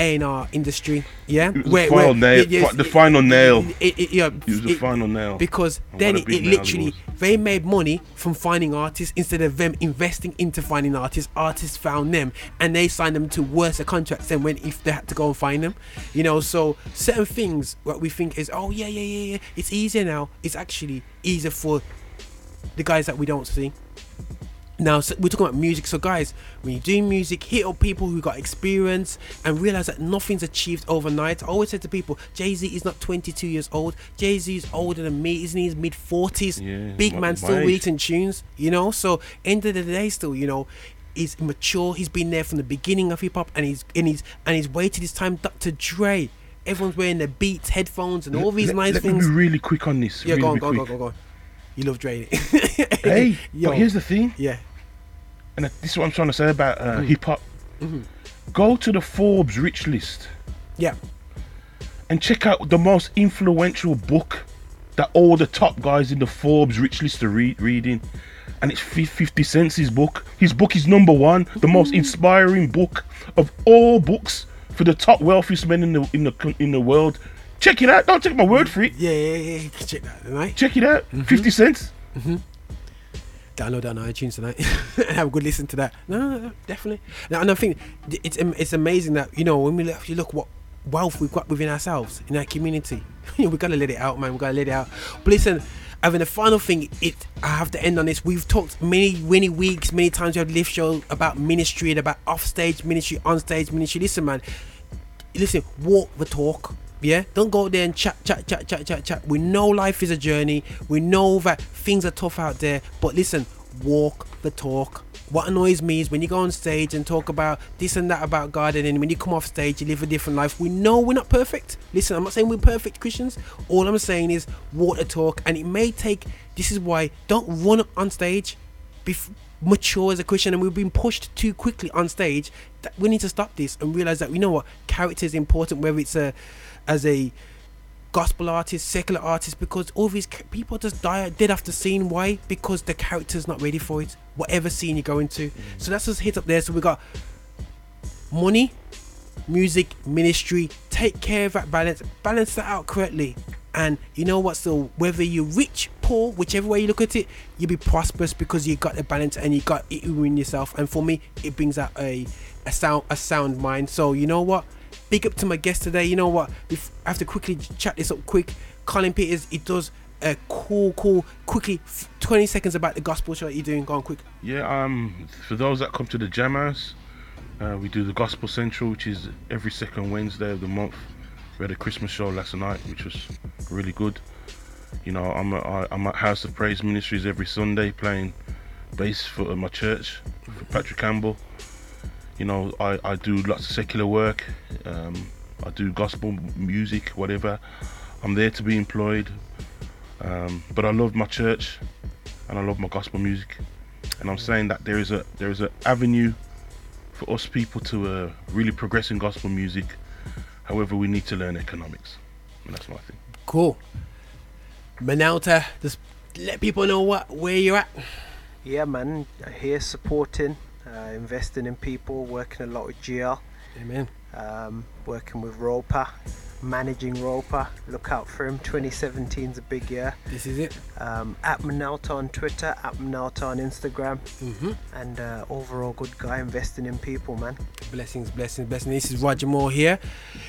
A and R industry. Yeah, It the final nail- fi- the final nail. It, it, yeah, It was the it- final nail. because then it, it literally they made money from finding artists instead of them investing into finding artists artists found them and they signed them to worse contracts than when if they had to go and find them you know so certain things what we think is oh yeah yeah yeah yeah it's easier now it's actually easier for the guys that we don't see now so we're talking about music. So guys when you do music hit up people who got experience and realize that nothing's achieved overnight. I always say to people jay-z is not 22 years old. Jay-z is older than me isn't he? His mid 40s Yeah, big man still age. tunes you know? So end of the day still you know he's mature. He's been there from the beginning of hip-hop and he's and he's and he's waited his time. Dr dre everyone's wearing the beats headphones and all these let, nice let things. me be really quick on this. yeah really go on go on, go on go on. You love Dre. Hey, Yo. but here's the thing, yeah. And this is what I'm trying to say about uh, Mm. hip hop. Mm-hmm. Go to the Forbes rich list Yeah. and check out the most influential book that all the top guys in the Forbes rich list are re- reading. And it's 50 Cent's his book. His book is number one, the most inspiring book of all books for the top wealthiest men in the in the in the world. Check it out. Don't take my word for it. Yeah, yeah, yeah. Check that tonight. Check it out. Mm-hmm. 50 Cent's. Download that on iTunes tonight and have a good listen to that. No, no, no definitely. Now, and I think it's it's amazing that you know when we look, you look what wealth we've got within ourselves in our community. we gotta let it out, man. We gotta let it out. But listen, having the final thing, it I have to end on this. We've talked many, many weeks, many times. We have live show about ministry and about offstage ministry, onstage ministry. Listen, man. Listen, walk the talk. Yeah, don't go there and chat, chat, chat, chat, chat, chat. We know life is a journey. We know that things are tough out there. But listen, walk the talk. What annoys me is when you go on stage and talk about this and that about then when you come off stage, you live a different life. We know we're not perfect. Listen, I'm not saying we're perfect Christians. All I'm saying is walk the talk, and it may take. This is why don't run on stage. Be mature as a Christian, and we've been pushed too quickly on stage. That we need to stop this and realize that you know what character is important, whether it's a as a gospel artist, secular artist, because all these people just die dead after scene. Why? Because the character's not ready for it. Whatever scene you're going to. Mm. So that's just hit up there. So we got money, music, ministry. Take care of that balance. Balance that out correctly. And you know what? So whether you're rich, poor, whichever way you look at it, you'll be prosperous because you got the balance and you got it in yourself. And for me, it brings out a a sound a sound mind. So you know what? Big up to my guest today. You know what? I have to quickly chat this up quick. Colin Peters, he does a cool, cool, quickly, 20 seconds about the gospel show that you're doing. Go on, quick. Yeah, um, for those that come to the Jam House, uh, we do the Gospel Central, which is every second Wednesday of the month. We had a Christmas show last night, which was really good. You know, I'm at, I'm at House of Praise Ministries every Sunday playing bass for my church, for Patrick Campbell. You know, I, I do lots of secular work. Um, I do gospel music, whatever. I'm there to be employed. Um, but I love my church and I love my gospel music and I'm saying that there is a there is an avenue for us people to uh, really progress in gospel music. However, we need to learn economics, and that's my thing. Cool. Manalta, just let people know what where you're at. Yeah, man. Here supporting, uh, investing in people, working a lot with GL, Amen. um, working with Roper, managing Roper. Look out for him. 2017 is a big year. This is it. Um, at Manalta on Twitter, at Manalta on Instagram, Mm-hmm. and uh, overall good guy investing in people, man. Blessings, blessings, blessings. This is Roger Moore here.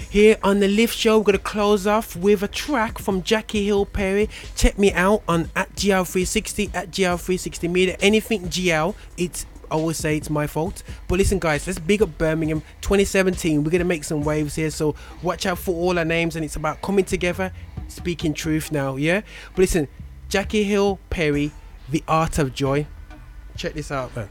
Here on the Lift Show, we're gonna close off with a track from Jackie Hill Perry. Check me out on at GL360 at GL360 Media. Anything GL, it's always say it's my fault. But listen, guys, let's big up Birmingham 2017. We're gonna make some waves here, so watch out for all our names. And it's about coming together, speaking truth now. Yeah. But listen, Jackie Hill Perry, The Art of Joy. Check this out, man.